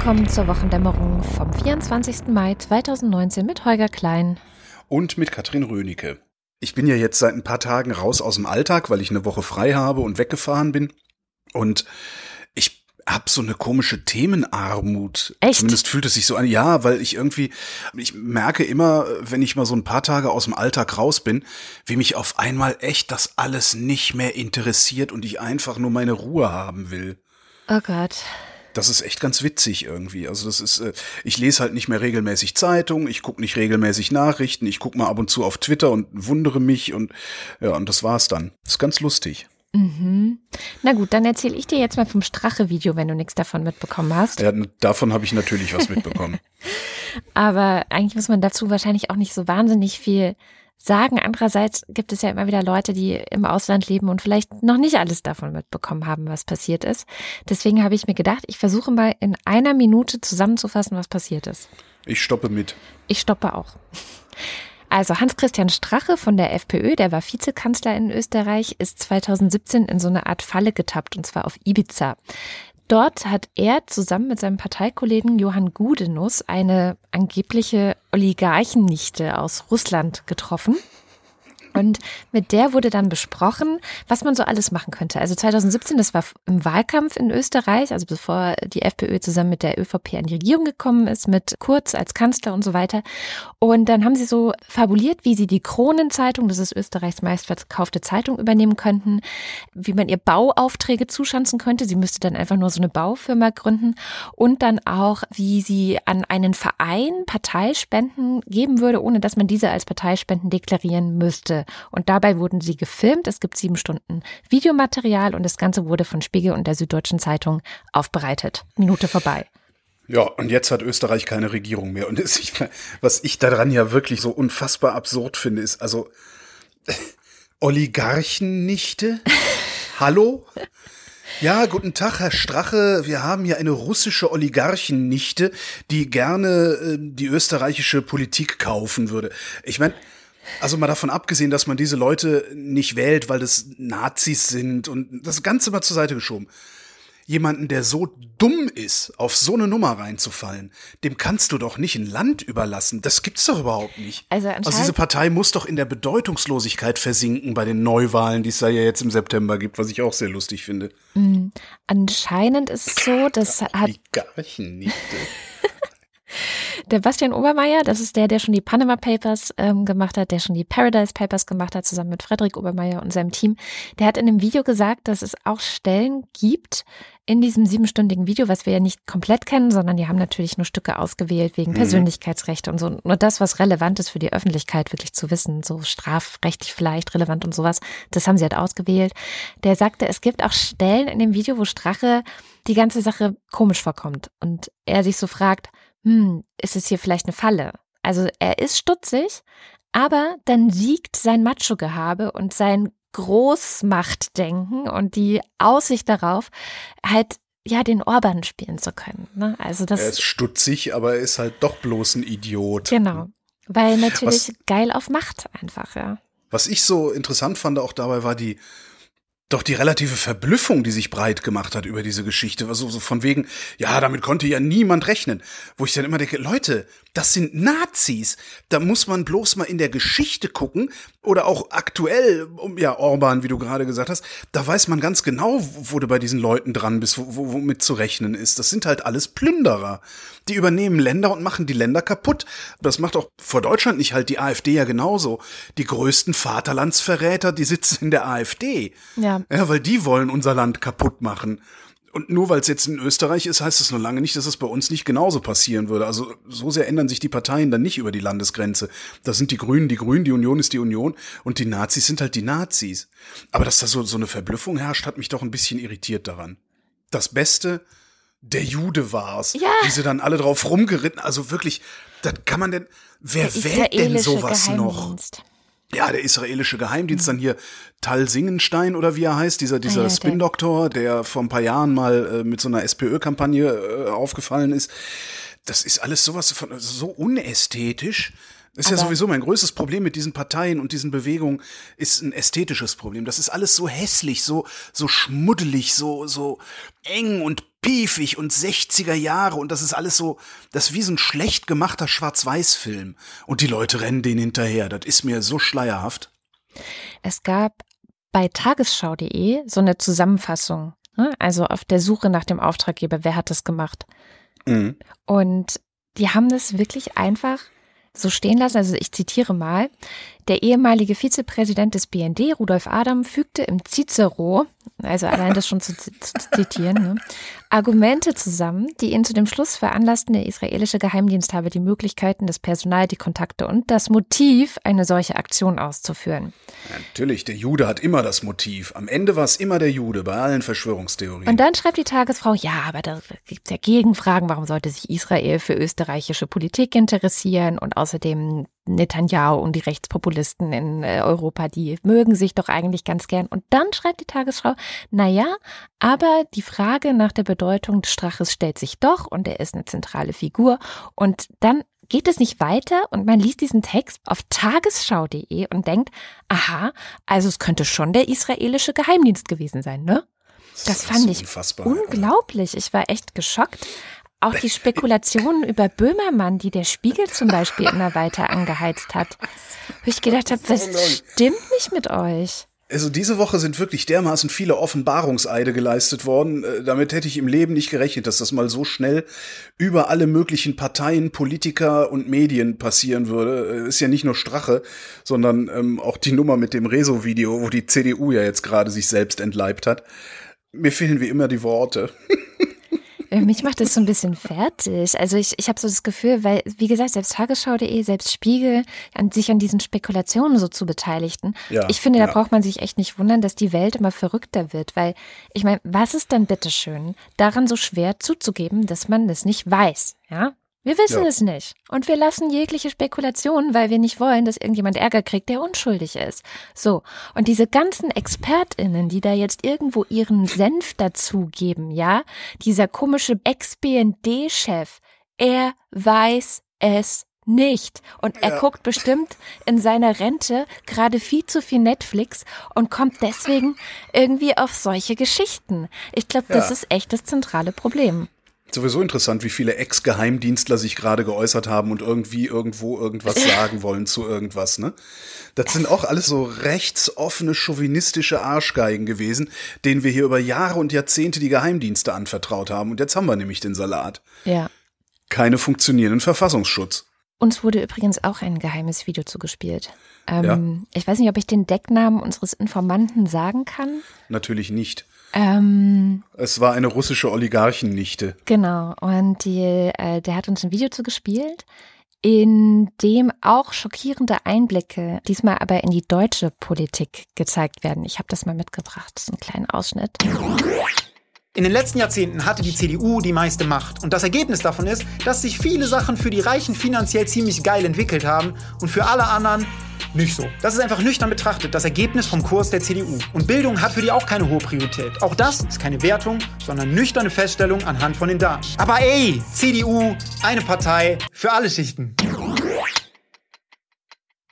Willkommen zur Wochendämmerung vom 24. Mai 2019 mit Holger Klein. Und mit Katrin Rönecke. Ich bin ja jetzt seit ein paar Tagen raus aus dem Alltag, weil ich eine Woche frei habe und weggefahren bin. Und ich hab so eine komische Themenarmut. Echt? Zumindest fühlt es sich so an. Ja, weil ich irgendwie, ich merke immer, wenn ich mal so ein paar Tage aus dem Alltag raus bin, wie mich auf einmal echt das alles nicht mehr interessiert und ich einfach nur meine Ruhe haben will. Oh Gott. Das ist echt ganz witzig irgendwie. Also das ist, äh, ich lese halt nicht mehr regelmäßig Zeitung, ich gucke nicht regelmäßig Nachrichten, ich gucke mal ab und zu auf Twitter und wundere mich und ja, und das war's dann. Das ist ganz lustig. Mhm. Na gut, dann erzähle ich dir jetzt mal vom Strache-Video, wenn du nichts davon mitbekommen hast. Ja, davon habe ich natürlich was mitbekommen. Aber eigentlich muss man dazu wahrscheinlich auch nicht so wahnsinnig viel sagen. Andererseits gibt es ja immer wieder Leute, die im Ausland leben und vielleicht noch nicht alles davon mitbekommen haben, was passiert ist. Deswegen habe ich mir gedacht, ich versuche mal in einer Minute zusammenzufassen, was passiert ist. Ich stoppe mit. Ich stoppe auch. Also Hans-Christian Strache von der FPÖ, der war Vizekanzler in Österreich, ist 2017 in so eine Art Falle getappt, und zwar auf Ibiza. Dort hat er zusammen mit seinem Parteikollegen Johann Gudenus eine angebliche Oligarchennichte aus Russland getroffen. Und mit der wurde dann besprochen, was man so alles machen könnte. Also 2017, das war im Wahlkampf in Österreich, also bevor die FPÖ zusammen mit der ÖVP an die Regierung gekommen ist, mit Kurz als Kanzler und so weiter. Und dann haben sie so fabuliert, wie sie die Kronenzeitung, das ist Österreichs meistverkaufte Zeitung, übernehmen könnten, wie man ihr Bauaufträge zuschanzen könnte. Sie müsste dann einfach nur so eine Baufirma gründen und dann auch, wie sie an einen Verein Parteispenden geben würde, ohne dass man diese als Parteispenden deklarieren müsste. Und dabei wurden sie gefilmt. Es gibt sieben Stunden Videomaterial und das Ganze wurde von Spiegel und der Süddeutschen Zeitung aufbereitet. Minute vorbei. Ja, und jetzt hat Österreich keine Regierung mehr. Und es, was ich daran ja wirklich so unfassbar absurd finde, ist also Oligarchennichte? Hallo? Ja, guten Tag, Herr Strache. Wir haben hier eine russische Oligarchennichte, die gerne äh, die österreichische Politik kaufen würde. Ich meine, also mal davon abgesehen, dass man diese Leute nicht wählt, weil das Nazis sind und das Ganze mal zur Seite geschoben. Jemanden, der so dumm ist, auf so eine Nummer reinzufallen, dem kannst du doch nicht ein Land überlassen. Das gibt's doch überhaupt nicht. Also, also diese Partei muss doch in der Bedeutungslosigkeit versinken bei den Neuwahlen, die es da ja jetzt im September gibt, was ich auch sehr lustig finde. Mhm. Anscheinend ist es so, das hat. Oligarchennichte. Der Bastian Obermeier, das ist der, der schon die Panama Papers ähm, gemacht hat, der schon die Paradise Papers gemacht hat, zusammen mit Frederik Obermeier und seinem Team. Der hat in dem Video gesagt, dass es auch Stellen gibt in diesem siebenstündigen Video, was wir ja nicht komplett kennen, sondern die haben natürlich nur Stücke ausgewählt wegen mhm. Persönlichkeitsrechte und so. Nur das, was relevant ist für die Öffentlichkeit wirklich zu wissen, so strafrechtlich vielleicht relevant und sowas, das haben sie halt ausgewählt. Der sagte, es gibt auch Stellen in dem Video, wo Strache die ganze Sache komisch vorkommt und er sich so fragt, hm, ist es hier vielleicht eine Falle? Also er ist stutzig, aber dann siegt sein Macho-Gehabe und sein Großmachtdenken und die Aussicht darauf, halt ja den Orban spielen zu können. Ne? Also das. Er ist stutzig, aber er ist halt doch bloß ein Idiot. Genau, weil natürlich was, geil auf Macht einfach ja. Was ich so interessant fand auch dabei war die doch die relative Verblüffung, die sich breit gemacht hat über diese Geschichte, also so von wegen, ja, damit konnte ja niemand rechnen, wo ich dann immer denke, Leute, das sind Nazis, da muss man bloß mal in der Geschichte gucken oder auch aktuell, ja, Orban, wie du gerade gesagt hast, da weiß man ganz genau, wo du bei diesen Leuten dran bist, wo, womit zu rechnen ist. Das sind halt alles Plünderer. Die übernehmen Länder und machen die Länder kaputt. Das macht auch vor Deutschland nicht halt die AfD ja genauso. Die größten Vaterlandsverräter, die sitzen in der AfD. Ja. Ja, weil die wollen unser Land kaputt machen. Und nur weil es jetzt in Österreich ist, heißt es noch lange nicht, dass es bei uns nicht genauso passieren würde. Also so sehr ändern sich die Parteien dann nicht über die Landesgrenze. Da sind die Grünen die Grünen, die Union ist die Union und die Nazis sind halt die Nazis. Aber dass da so, so eine Verblüffung herrscht, hat mich doch ein bisschen irritiert daran. Das Beste, der Jude war's. Ja. Wie sie dann alle drauf rumgeritten. Also wirklich, das kann man denn, wer wählt denn sowas noch? Ja, der israelische Geheimdienst, mhm. dann hier Tal Singenstein oder wie er heißt, dieser, dieser ah, ja, Spin-Doktor, der vor ein paar Jahren mal äh, mit so einer SPÖ-Kampagne äh, aufgefallen ist. Das ist alles sowas von so unästhetisch. Das ist Aber ja sowieso mein größtes Problem mit diesen Parteien und diesen Bewegungen, ist ein ästhetisches Problem. Das ist alles so hässlich, so, so schmuddelig, so, so eng und piefig und 60er Jahre und das ist alles so, das ist wie so ein schlecht gemachter Schwarz-Weiß-Film. Und die Leute rennen den hinterher. Das ist mir so schleierhaft. Es gab bei tagesschau.de so eine Zusammenfassung, ne? also auf der Suche nach dem Auftraggeber, wer hat das gemacht. Mhm. Und die haben das wirklich einfach so stehen lassen. Also ich zitiere mal. Der ehemalige Vizepräsident des BND, Rudolf Adam, fügte im Cicero, also allein das schon zu, zitieren, ne, Argumente zusammen, die ihn zu dem Schluss veranlassten, der israelische Geheimdienst habe die Möglichkeiten, das Personal, die Kontakte und das Motiv, eine solche Aktion auszuführen. natürlich, der Jude hat immer das Motiv. Am Ende war es immer der Jude bei allen Verschwörungstheorien. Und dann schreibt die Tagesfrau, ja, aber da gibt es ja Gegenfragen. Warum sollte sich Israel für österreichische Politik interessieren? Und außerdem Netanyahu und die Rechtspopulisten in äh, Europa, die mögen sich doch eigentlich ganz gern. Und dann schreibt die Tagesschau, na ja, aber die Frage nach der Bedeutung des Straches stellt sich doch und er ist eine zentrale Figur. Und dann geht es nicht weiter und man liest diesen Text auf tagesschau.de und denkt, aha, also es könnte schon der israelische Geheimdienst gewesen sein, ne? Das fand ich unglaublich. Ich war echt geschockt. Auch die Spekulationen über Böhmermann, die der Spiegel zum Beispiel immer weiter angeheizt hat. Wo ich gedacht habe, was stimmt nicht mit euch? Also diese Woche sind wirklich dermaßen viele Offenbarungseide geleistet worden. Äh, damit hätte ich im Leben nicht gerechnet, dass das mal so schnell über alle möglichen Parteien, Politiker und Medien passieren würde. Äh, ist ja nicht nur Strache, sondern ähm, auch die Nummer mit dem Rezo-Video, wo die CDU ja jetzt gerade sich selbst entleibt hat. Mir fehlen wie immer die Worte. Äh, mich macht das so ein bisschen fertig. Also ich, ich habe so das Gefühl, weil, wie gesagt, selbst Tagesschau.de, selbst Spiegel, an, sich an diesen Spekulationen so zu beteiligten. Ja, ich finde, da ja. braucht man sich echt nicht wundern, dass die Welt immer verrückter wird. Weil, ich meine, was ist dann bitteschön daran so schwer zuzugeben, dass man das nicht weiß? Ja, wir wissen ja. es nicht. Und wir lassen jegliche Spekulationen, weil wir nicht wollen, dass irgendjemand Ärger kriegt, der unschuldig ist. So. Und diese ganzen ExpertInnen, die da jetzt irgendwo ihren Senf dazugeben, ja? Dieser komische Ex-BND-Chef, er weiß es nicht. Und er ja. guckt bestimmt in seiner Rente gerade viel zu viel Netflix und kommt deswegen irgendwie auf solche Geschichten. Ich glaube, das ja. ist echt das zentrale Problem. Sowieso interessant, wie viele Ex-Geheimdienstler sich gerade geäußert haben und irgendwie irgendwo irgendwas sagen wollen zu irgendwas, ne? Das sind auch alles so rechtsoffene, chauvinistische Arschgeigen gewesen, denen wir hier über Jahre und Jahrzehnte die Geheimdienste anvertraut haben. Und jetzt haben wir nämlich den Salat. Ja. Keine funktionierenden Verfassungsschutz. Uns wurde übrigens auch ein geheimes Video zugespielt. Ähm, ja. Ich weiß nicht, ob ich den Decknamen unseres Informanten sagen kann. Natürlich nicht. Ähm, es war eine russische Oligarchennichte. Genau, und die, äh, der hat uns ein Video zugespielt, in dem auch schockierende Einblicke, diesmal aber in die deutsche Politik gezeigt werden. Ich habe das mal mitgebracht, das ist ein kleiner Ausschnitt. In den letzten Jahrzehnten hatte die CDU die meiste Macht. Und das Ergebnis davon ist, dass sich viele Sachen für die Reichen finanziell ziemlich geil entwickelt haben und für alle anderen nicht so. Das ist einfach nüchtern betrachtet das Ergebnis vom Kurs der CDU. Und Bildung hat für die auch keine hohe Priorität. Auch das ist keine Wertung, sondern nüchterne Feststellung anhand von den Daten. Aber ey, CDU, eine Partei für alle Schichten.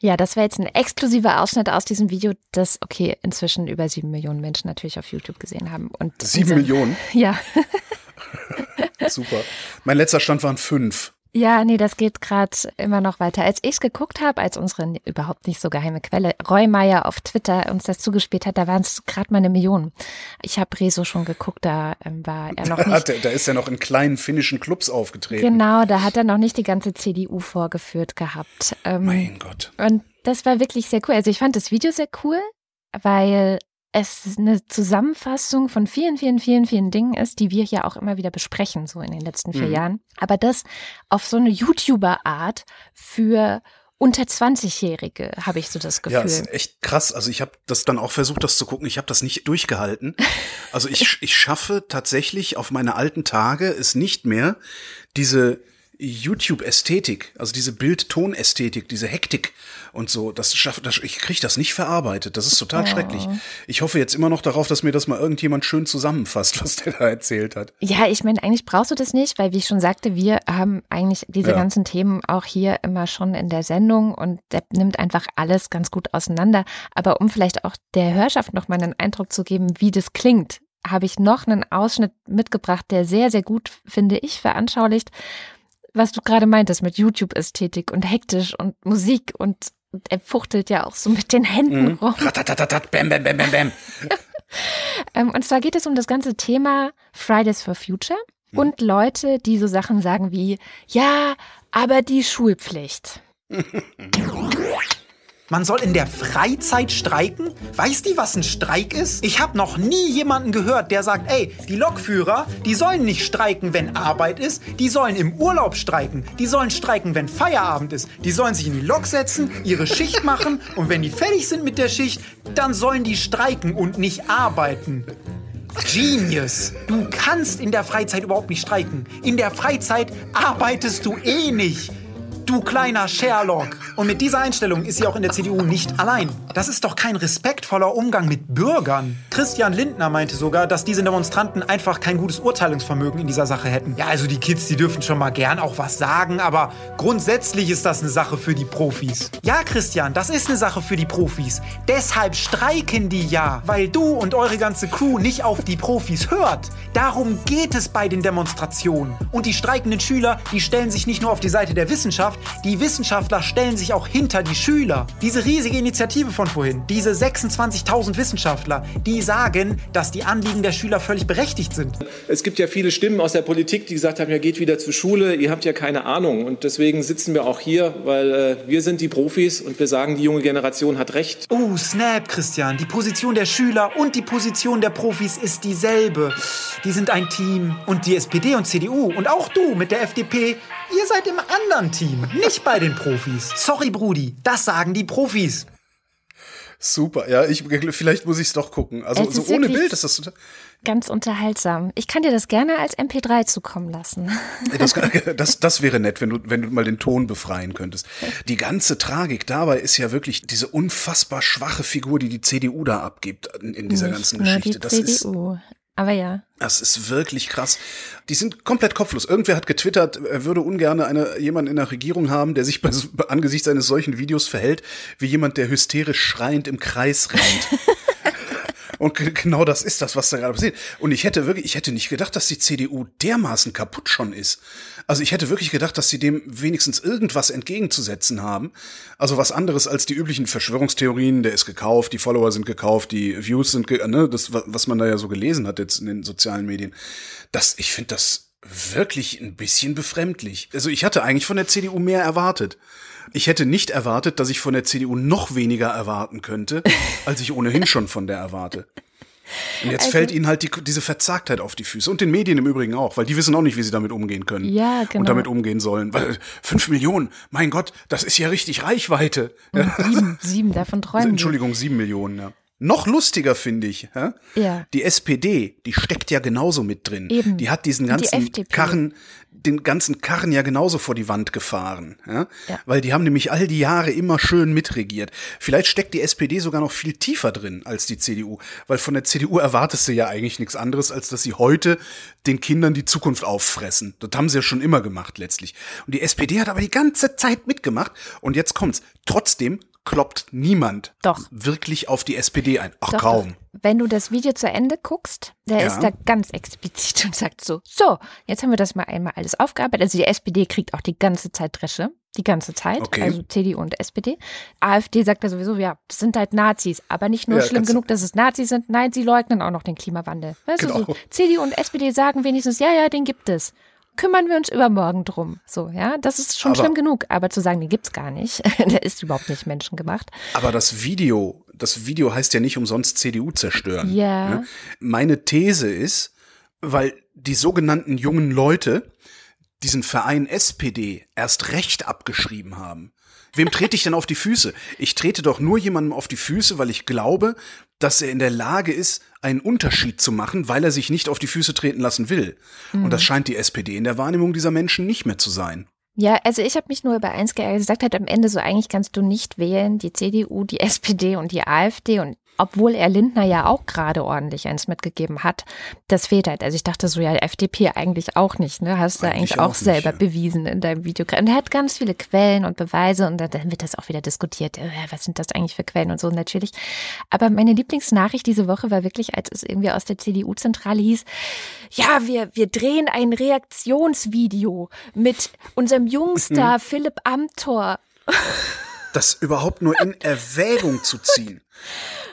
Ja, das war jetzt ein exklusiver Ausschnitt aus diesem Video, das, okay, inzwischen über sieben Millionen Menschen natürlich auf YouTube gesehen haben. Und sieben Millionen? Ja. Super. Mein letzter Stand waren fünf. Ja, nee, das geht gerade immer noch weiter. Als ich es geguckt habe, als unsere überhaupt nicht so geheime Quelle, Reumeier auf Twitter uns das zugespielt hat, da waren es gerade mal eine Million. Ich habe Rezo schon geguckt, da ähm, war er noch nicht. Da, da ist er noch in kleinen finnischen Clubs aufgetreten. Genau, da hat er noch nicht die ganze CDU vorgeführt gehabt. Ähm, mein Gott. Und das war wirklich sehr cool. Also ich fand das Video sehr cool, weil es eine Zusammenfassung von vielen, vielen, vielen, vielen Dingen ist, die wir hier auch immer wieder besprechen, so in den letzten vier mhm. Jahren. Aber das auf so eine YouTuber-Art für unter 20-Jährige, habe ich so das Gefühl. Ja, ist echt krass. Also ich habe das dann auch versucht, das zu gucken. Ich habe das nicht durchgehalten. Also ich, ich schaffe tatsächlich auf meine alten Tage es nicht mehr, diese YouTube-Ästhetik, also diese Bild-Ton-Ästhetik, diese Hektik und so, das schafft, das, ich kriege das nicht verarbeitet. Das ist total oh. schrecklich. Ich hoffe jetzt immer noch darauf, dass mir das mal irgendjemand schön zusammenfasst, was der da erzählt hat. Ja, ich meine, eigentlich brauchst du das nicht, weil wie ich schon sagte, wir haben eigentlich diese ja. ganzen Themen auch hier immer schon in der Sendung und der nimmt einfach alles ganz gut auseinander. Aber um vielleicht auch der Hörschaft noch mal einen Eindruck zu geben, wie das klingt, habe ich noch einen Ausschnitt mitgebracht, der sehr, sehr gut, finde ich, veranschaulicht, was du gerade meintest mit YouTube-Ästhetik und hektisch und Musik und er fuchtelt ja auch so mit den Händen mhm. rum. Bam, bam, bam, bam, bam. Ähm, und zwar geht es um das ganze Thema Fridays for Future mhm. und Leute, die so Sachen sagen wie, ja, aber die Schulpflicht. Man soll in der Freizeit streiken? Weiß die, was ein Streik ist? Ich habe noch nie jemanden gehört, der sagt, ey, die Lokführer, die sollen nicht streiken, wenn Arbeit ist, die sollen im Urlaub streiken, die sollen streiken, wenn Feierabend ist, die sollen sich in die Lok setzen, ihre Schicht machen und wenn die fertig sind mit der Schicht, dann sollen die streiken und nicht arbeiten. Genius! Du kannst in der Freizeit überhaupt nicht streiken. In der Freizeit arbeitest du eh nicht. Du kleiner Sherlock. Und mit dieser Einstellung ist sie auch in der CDU nicht allein. Das ist doch kein respektvoller Umgang mit Bürgern. Christian Lindner meinte sogar, dass diese Demonstranten einfach kein gutes Urteilungsvermögen in dieser Sache hätten. Ja, also die Kids, die dürfen schon mal gern auch was sagen, aber grundsätzlich ist das eine Sache für die Profis. Ja, Christian, das ist eine Sache für die Profis. Deshalb streiken die ja, weil du und eure ganze Crew nicht auf die Profis hört. Darum geht es bei den Demonstrationen. Und die streikenden Schüler, die stellen sich nicht nur auf die Seite der Wissenschaft, die Wissenschaftler stellen sich auch hinter die Schüler. Diese riesige Initiative von vorhin, diese 26.000 Wissenschaftler, die sagen, dass die Anliegen der Schüler völlig berechtigt sind. Es gibt ja viele Stimmen aus der Politik, die gesagt haben, ja geht wieder zur Schule, ihr habt ja keine Ahnung. Und deswegen sitzen wir auch hier, weil äh, wir sind die Profis und wir sagen, die junge Generation hat recht. Oh, Snap, Christian. Die Position der Schüler und die Position der Profis ist dieselbe. Die sind ein Team. Und die SPD und CDU und auch du mit der FDP, ihr seid im anderen Team. Nicht bei den Profis. Sorry, Brudi, das sagen die Profis. Super, ja, ich, vielleicht muss ich es doch gucken. Also so ohne Bild ist das ganz unterhaltsam. Ich kann dir das gerne als MP3 zukommen lassen. Das, das, das wäre nett, wenn du, wenn du mal den Ton befreien könntest. Die ganze Tragik dabei ist ja wirklich diese unfassbar schwache Figur, die die CDU da abgibt in, in dieser Nicht ganzen Geschichte. Die das CDU. Aber ja. Das ist wirklich krass. Die sind komplett kopflos. Irgendwer hat getwittert, er würde ungern eine, jemanden in der Regierung haben, der sich bei, angesichts eines solchen Videos verhält, wie jemand, der hysterisch schreiend im Kreis rennt. Und genau das ist das, was da gerade passiert. Und ich hätte wirklich, ich hätte nicht gedacht, dass die CDU dermaßen kaputt schon ist. Also ich hätte wirklich gedacht, dass sie dem wenigstens irgendwas entgegenzusetzen haben. Also was anderes als die üblichen Verschwörungstheorien, der ist gekauft, die Follower sind gekauft, die Views sind, ne, das, was man da ja so gelesen hat jetzt in den sozialen Medien. Das, ich finde das wirklich ein bisschen befremdlich. Also ich hatte eigentlich von der CDU mehr erwartet. Ich hätte nicht erwartet, dass ich von der CDU noch weniger erwarten könnte, als ich ohnehin schon von der erwarte. Und jetzt also, fällt ihnen halt die, diese Verzagtheit auf die Füße. Und den Medien im Übrigen auch, weil die wissen auch nicht, wie sie damit umgehen können. Ja, genau. Und damit umgehen sollen. Weil fünf Millionen, mein Gott, das ist ja richtig Reichweite. Und sieben, sieben, davon träumen Entschuldigung, sieben Millionen, ja. Noch lustiger finde ich, hä? ja. die SPD, die steckt ja genauso mit drin. Eben. Die hat diesen ganzen die Karren, den ganzen Karren ja genauso vor die Wand gefahren, ja? ja? Weil die haben nämlich all die Jahre immer schön mitregiert. Vielleicht steckt die SPD sogar noch viel tiefer drin als die CDU, weil von der CDU erwartest du ja eigentlich nichts anderes, als dass sie heute den Kindern die Zukunft auffressen. Das haben sie ja schon immer gemacht letztlich. Und die SPD hat aber die ganze Zeit mitgemacht und jetzt kommt's. Trotzdem kloppt niemand doch. wirklich auf die SPD ein. Ach doch, kaum. Doch. Wenn du das Video zu Ende guckst, der ja. ist da ganz explizit und sagt so, so, jetzt haben wir das mal einmal alles aufgearbeitet. Also die SPD kriegt auch die ganze Zeit Dresche. Die ganze Zeit, okay. also CDU und SPD. AfD sagt da sowieso, ja, das sind halt Nazis, aber nicht nur ja, schlimm genug, dass es Nazis sind, nein, sie leugnen auch noch den Klimawandel. Weißt genau. du, so, CDU und SPD sagen wenigstens, ja, ja, den gibt es kümmern wir uns übermorgen drum. So, ja, das ist schon aber, schlimm genug. Aber zu sagen, den gibt's gar nicht, der ist überhaupt nicht menschengemacht. Aber das Video, das Video heißt ja nicht umsonst CDU zerstören. Ja. Ne? Meine These ist, weil die sogenannten jungen Leute diesen Verein SPD erst recht abgeschrieben haben. Wem trete ich denn auf die Füße? Ich trete doch nur jemandem auf die Füße, weil ich glaube, dass er in der Lage ist, einen Unterschied zu machen, weil er sich nicht auf die Füße treten lassen will. Mhm. Und das scheint die SPD in der Wahrnehmung dieser Menschen nicht mehr zu sein. Ja, also ich habe mich nur über eins geärgert. gesagt hat am Ende so, eigentlich kannst du nicht wählen, die CDU, die SPD und die AfD und obwohl er Lindner ja auch gerade ordentlich eins mitgegeben hat. Das fehlt halt. Also ich dachte so, ja, FDP eigentlich auch nicht, ne? Hast du eigentlich, eigentlich auch, auch selber nicht, ja. bewiesen in deinem Video. Und er hat ganz viele Quellen und Beweise und dann wird das auch wieder diskutiert. Was sind das eigentlich für Quellen und so natürlich. Aber meine Lieblingsnachricht diese Woche war wirklich, als es irgendwie aus der CDU-Zentrale hieß, ja, wir, wir drehen ein Reaktionsvideo mit unserem Jungstar mhm. Philipp Amthor. Das überhaupt nur in Erwägung zu ziehen.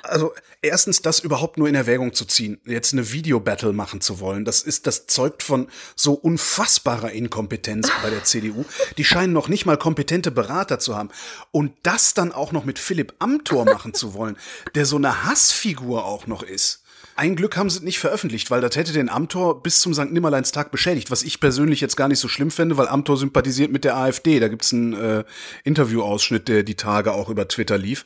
Also erstens das überhaupt nur in Erwägung zu ziehen, jetzt eine Video-Battle machen zu wollen, das ist, das zeugt von so unfassbarer Inkompetenz bei der CDU. Die scheinen noch nicht mal kompetente Berater zu haben. Und das dann auch noch mit Philipp Amthor machen zu wollen, der so eine Hassfigur auch noch ist. Ein Glück haben sie nicht veröffentlicht, weil das hätte den Amtor bis zum St. Nimmerleinstag beschädigt, was ich persönlich jetzt gar nicht so schlimm fände, weil Amtor sympathisiert mit der AfD. Da gibt's einen äh, Interviewausschnitt, der die Tage auch über Twitter lief,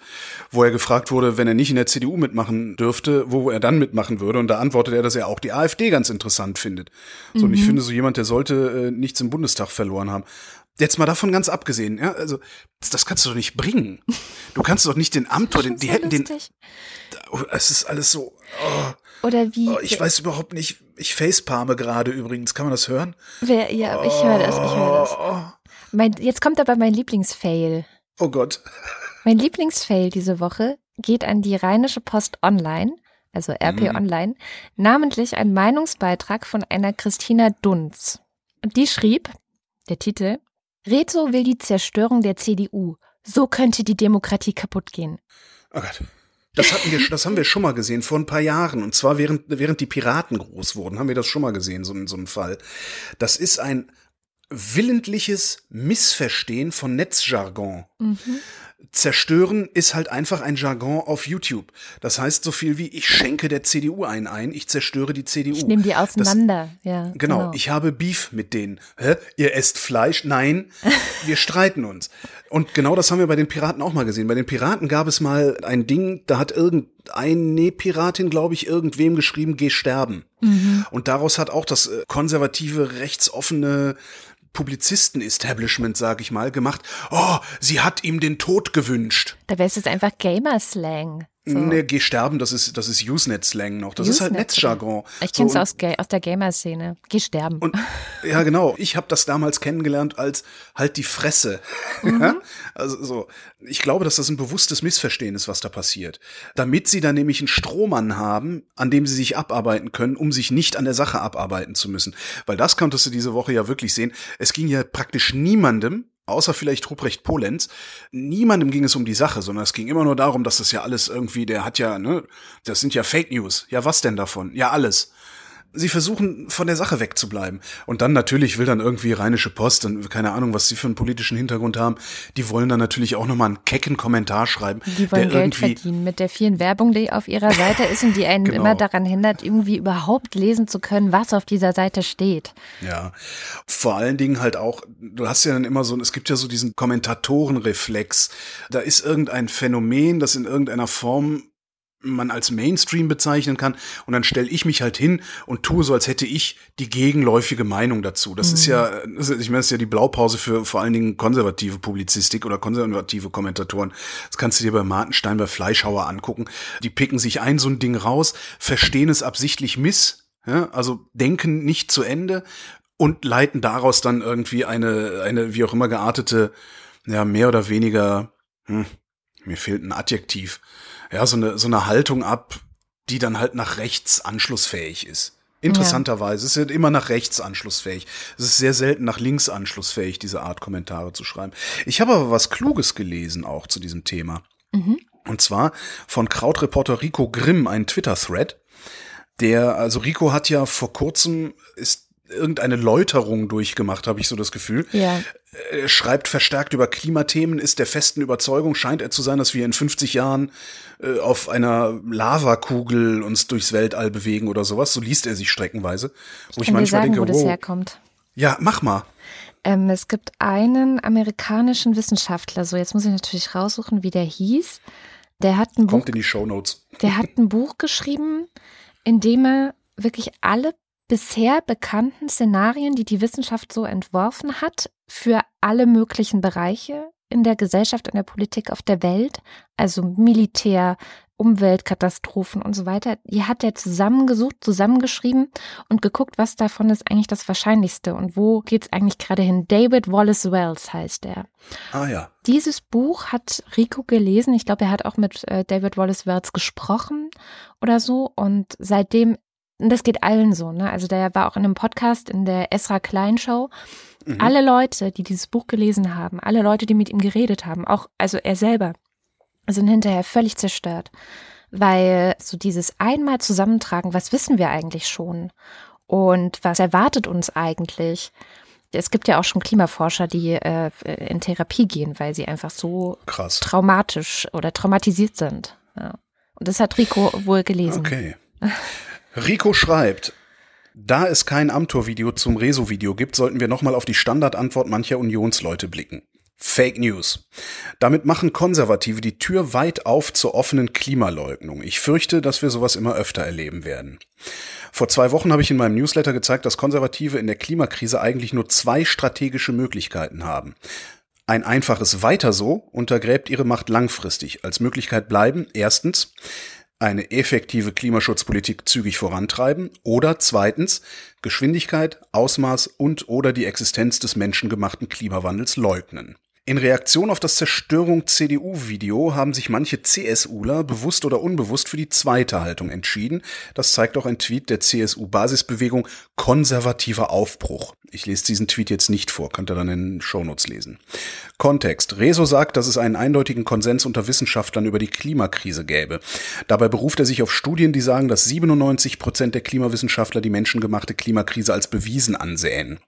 wo er gefragt wurde, wenn er nicht in der CDU mitmachen dürfte, wo er dann mitmachen würde. Und da antwortet er, dass er auch die AfD ganz interessant findet. So, mhm. und ich mhm. finde, so jemand, der sollte äh, nichts im Bundestag verloren haben. Jetzt mal davon ganz abgesehen, ja, also das, das kannst du doch nicht bringen. Du kannst doch nicht den Amtor, den, die hätten lustig. den. Oh, es ist alles so. Oh, Oder wie? Oh, ich weiß überhaupt nicht. Ich facepalme gerade übrigens. Kann man das hören? Wer, ja, ich höre das. Ich höre das. Oh. Mein, jetzt kommt aber mein Lieblingsfail. Oh Gott. Mein Lieblingsfail diese Woche geht an die Rheinische Post Online, also RP mhm. Online, namentlich ein Meinungsbeitrag von einer Christina Dunz. Und die schrieb, der Titel, Rezo will die Zerstörung der CDU. So könnte die Demokratie kaputt gehen. Oh Gott. Das hatten wir, das haben wir schon mal gesehen vor ein paar Jahren. Und zwar während, während die Piraten groß wurden, haben wir das schon mal gesehen, so, so einen Fall. Das ist ein willentliches Missverstehen von Netzjargon. Mhm. Zerstören ist halt einfach ein Jargon auf YouTube. Das heißt so viel wie ich schenke der CDU ein ein, ich zerstöre die CDU. Ich nehme die auseinander, das, ja. Genau, genau, ich habe Beef mit denen. Hä? Ihr esst Fleisch? Nein, wir streiten uns. Und genau das haben wir bei den Piraten auch mal gesehen. Bei den Piraten gab es mal ein Ding, da hat irgendeine Piratin, glaube ich, irgendwem geschrieben, geh sterben. Mhm. Und daraus hat auch das äh, konservative, rechtsoffene Publizisten-Establishment, sag ich mal, gemacht. Oh, sie hat ihm den Tod gewünscht. Da wäre es jetzt einfach Gamer-Slang. So. Nee, geh sterben, das ist, das ist Usenet-Slang noch. Das Usenet ist halt Netzjargon. Ich kenn's so, aus, aus der Gamer-Szene. Geh sterben. Und, ja, genau. Ich habe das damals kennengelernt als halt die Fresse. Mhm. also so. Ich glaube, dass das ein bewusstes Missverstehen ist, was da passiert. Damit sie dann nämlich einen Strohmann haben, an dem sie sich abarbeiten können, um sich nicht an der Sache abarbeiten zu müssen. Weil das konntest du diese Woche ja wirklich sehen. Es ging ja praktisch niemandem außer vielleicht Ruprecht Polenz, niemandem ging es um die Sache, sondern es ging immer nur darum, dass das ja alles irgendwie, der hat ja, ne, das sind ja Fake News. Ja, was denn davon? Ja, alles sie versuchen von der Sache wegzubleiben. Und dann natürlich will dann irgendwie Rheinische Post und keine Ahnung, was sie für einen politischen Hintergrund haben, die wollen dann natürlich auch nochmal einen kecken Kommentar schreiben. Die wollen Geld verdienen mit der vielen Werbung, die auf ihrer Seite ist und die einen genau. immer daran hindert, irgendwie überhaupt lesen zu können, was auf dieser Seite steht. Ja, vor allen Dingen halt auch, du hast ja dann immer so, es gibt ja so diesen Kommentatorenreflex. Da ist irgendein Phänomen, das in irgendeiner Form man als Mainstream bezeichnen kann. Und dann stelle ich mich halt hin und tue so, als hätte ich die gegenläufige Meinung dazu. Das mhm. ist ja, ich meine, das ist ja die Blaupause für vor allen Dingen konservative Publizistik oder konservative Kommentatoren. Das kannst du dir bei Martenstein, bei Fleischhauer angucken. Die picken sich ein so ein Ding raus, verstehen es absichtlich miss, ja, also denken nicht zu Ende und leiten daraus dann irgendwie eine, eine wie auch immer geartete, ja, mehr oder weniger, hm, mir fehlt ein Adjektiv ja, so eine, so eine Haltung ab, die dann halt nach rechts anschlussfähig ist. Interessanterweise. Ja. Es ist immer nach rechts anschlussfähig. Es ist sehr selten nach links anschlussfähig, diese Art Kommentare zu schreiben. Ich habe aber was Kluges gelesen auch zu diesem Thema. Mhm. Und zwar von Krautreporter Rico Grimm, ein Twitter-Thread. Der, also Rico hat ja vor kurzem, ist irgendeine Läuterung durchgemacht, habe ich so das Gefühl. Ja. Er schreibt verstärkt über Klimathemen, ist der festen Überzeugung, scheint er zu sein, dass wir in 50 Jahren äh, auf einer Lavakugel uns durchs Weltall bewegen oder sowas. So liest er sich streckenweise. Wo ich, ich manchmal sagen, denke, wo das herkommt. Ja, mach mal. Ähm, es gibt einen amerikanischen Wissenschaftler, so jetzt muss ich natürlich raussuchen, wie der hieß. Der hat ein Kommt Buch, in die Show Notes. Der hat ein Buch geschrieben, in dem er wirklich alle bisher bekannten Szenarien, die die Wissenschaft so entworfen hat, für alle möglichen Bereiche in der Gesellschaft, in der Politik, auf der Welt, also Militär, Umweltkatastrophen und so weiter, die hat er zusammengesucht, zusammengeschrieben und geguckt, was davon ist eigentlich das Wahrscheinlichste und wo geht's eigentlich gerade hin. David Wallace Wells heißt er. Ah ja. Dieses Buch hat Rico gelesen. Ich glaube, er hat auch mit äh, David Wallace Wells gesprochen oder so. Und seitdem, das geht allen so, ne? Also der war auch in einem Podcast in der Esra Klein Show. Mhm. Alle Leute, die dieses Buch gelesen haben, alle Leute, die mit ihm geredet haben, auch, also er selber, sind hinterher völlig zerstört. Weil so dieses einmal zusammentragen, was wissen wir eigentlich schon? Und was erwartet uns eigentlich? Es gibt ja auch schon Klimaforscher, die äh, in Therapie gehen, weil sie einfach so Krass. traumatisch oder traumatisiert sind. Ja. Und das hat Rico wohl gelesen. Okay. Rico schreibt, da es kein Amtor-Video zum Rezo-Video gibt, sollten wir nochmal auf die Standardantwort mancher Unionsleute blicken. Fake News. Damit machen Konservative die Tür weit auf zur offenen Klimaleugnung. Ich fürchte, dass wir sowas immer öfter erleben werden. Vor zwei Wochen habe ich in meinem Newsletter gezeigt, dass Konservative in der Klimakrise eigentlich nur zwei strategische Möglichkeiten haben. Ein einfaches Weiter so untergräbt ihre Macht langfristig. Als Möglichkeit bleiben erstens eine effektive Klimaschutzpolitik zügig vorantreiben oder zweitens Geschwindigkeit, Ausmaß und oder die Existenz des menschengemachten Klimawandels leugnen. In Reaktion auf das Zerstörung-CDU-Video haben sich manche CSUler bewusst oder unbewusst für die zweite Haltung entschieden. Das zeigt auch ein Tweet der CSU-Basisbewegung Konservativer Aufbruch. Ich lese diesen Tweet jetzt nicht vor, könnt ihr dann in den Shownotes lesen. Kontext. Rezo sagt, dass es einen eindeutigen Konsens unter Wissenschaftlern über die Klimakrise gäbe. Dabei beruft er sich auf Studien, die sagen, dass 97 Prozent der Klimawissenschaftler die menschengemachte Klimakrise als bewiesen ansehen.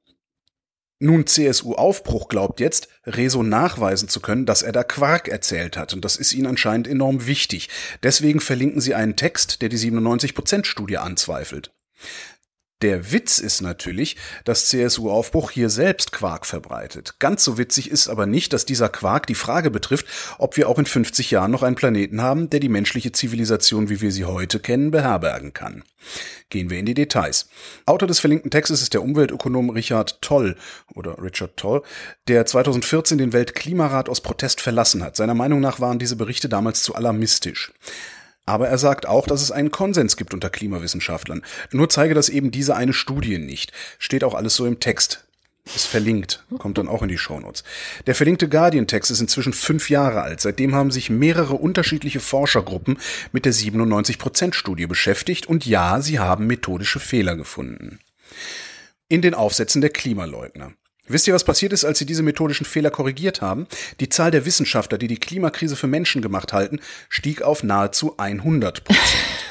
Nun, CSU Aufbruch glaubt jetzt, Rezo nachweisen zu können, dass er da Quark erzählt hat. Und das ist ihnen anscheinend enorm wichtig. Deswegen verlinken sie einen Text, der die 97%-Studie anzweifelt. Der Witz ist natürlich, dass CSU-Aufbruch hier selbst Quark verbreitet. Ganz so witzig ist aber nicht, dass dieser Quark die Frage betrifft, ob wir auch in 50 Jahren noch einen Planeten haben, der die menschliche Zivilisation, wie wir sie heute kennen, beherbergen kann. Gehen wir in die Details. Autor des verlinkten Textes ist der Umweltökonom Richard Toll oder Richard Toll, der 2014 den Weltklimarat aus Protest verlassen hat. Seiner Meinung nach waren diese Berichte damals zu alarmistisch. Aber er sagt auch, dass es einen Konsens gibt unter Klimawissenschaftlern. Nur zeige das eben diese eine Studie nicht. Steht auch alles so im Text. Ist verlinkt, kommt dann auch in die Shownotes. Der verlinkte Guardian-Text ist inzwischen fünf Jahre alt. Seitdem haben sich mehrere unterschiedliche Forschergruppen mit der 97%-Studie beschäftigt und ja, sie haben methodische Fehler gefunden. In den Aufsätzen der Klimaleugner. Wisst ihr, was passiert ist, als sie diese methodischen Fehler korrigiert haben? Die Zahl der Wissenschaftler, die die Klimakrise für Menschen gemacht halten, stieg auf nahezu 100 Prozent.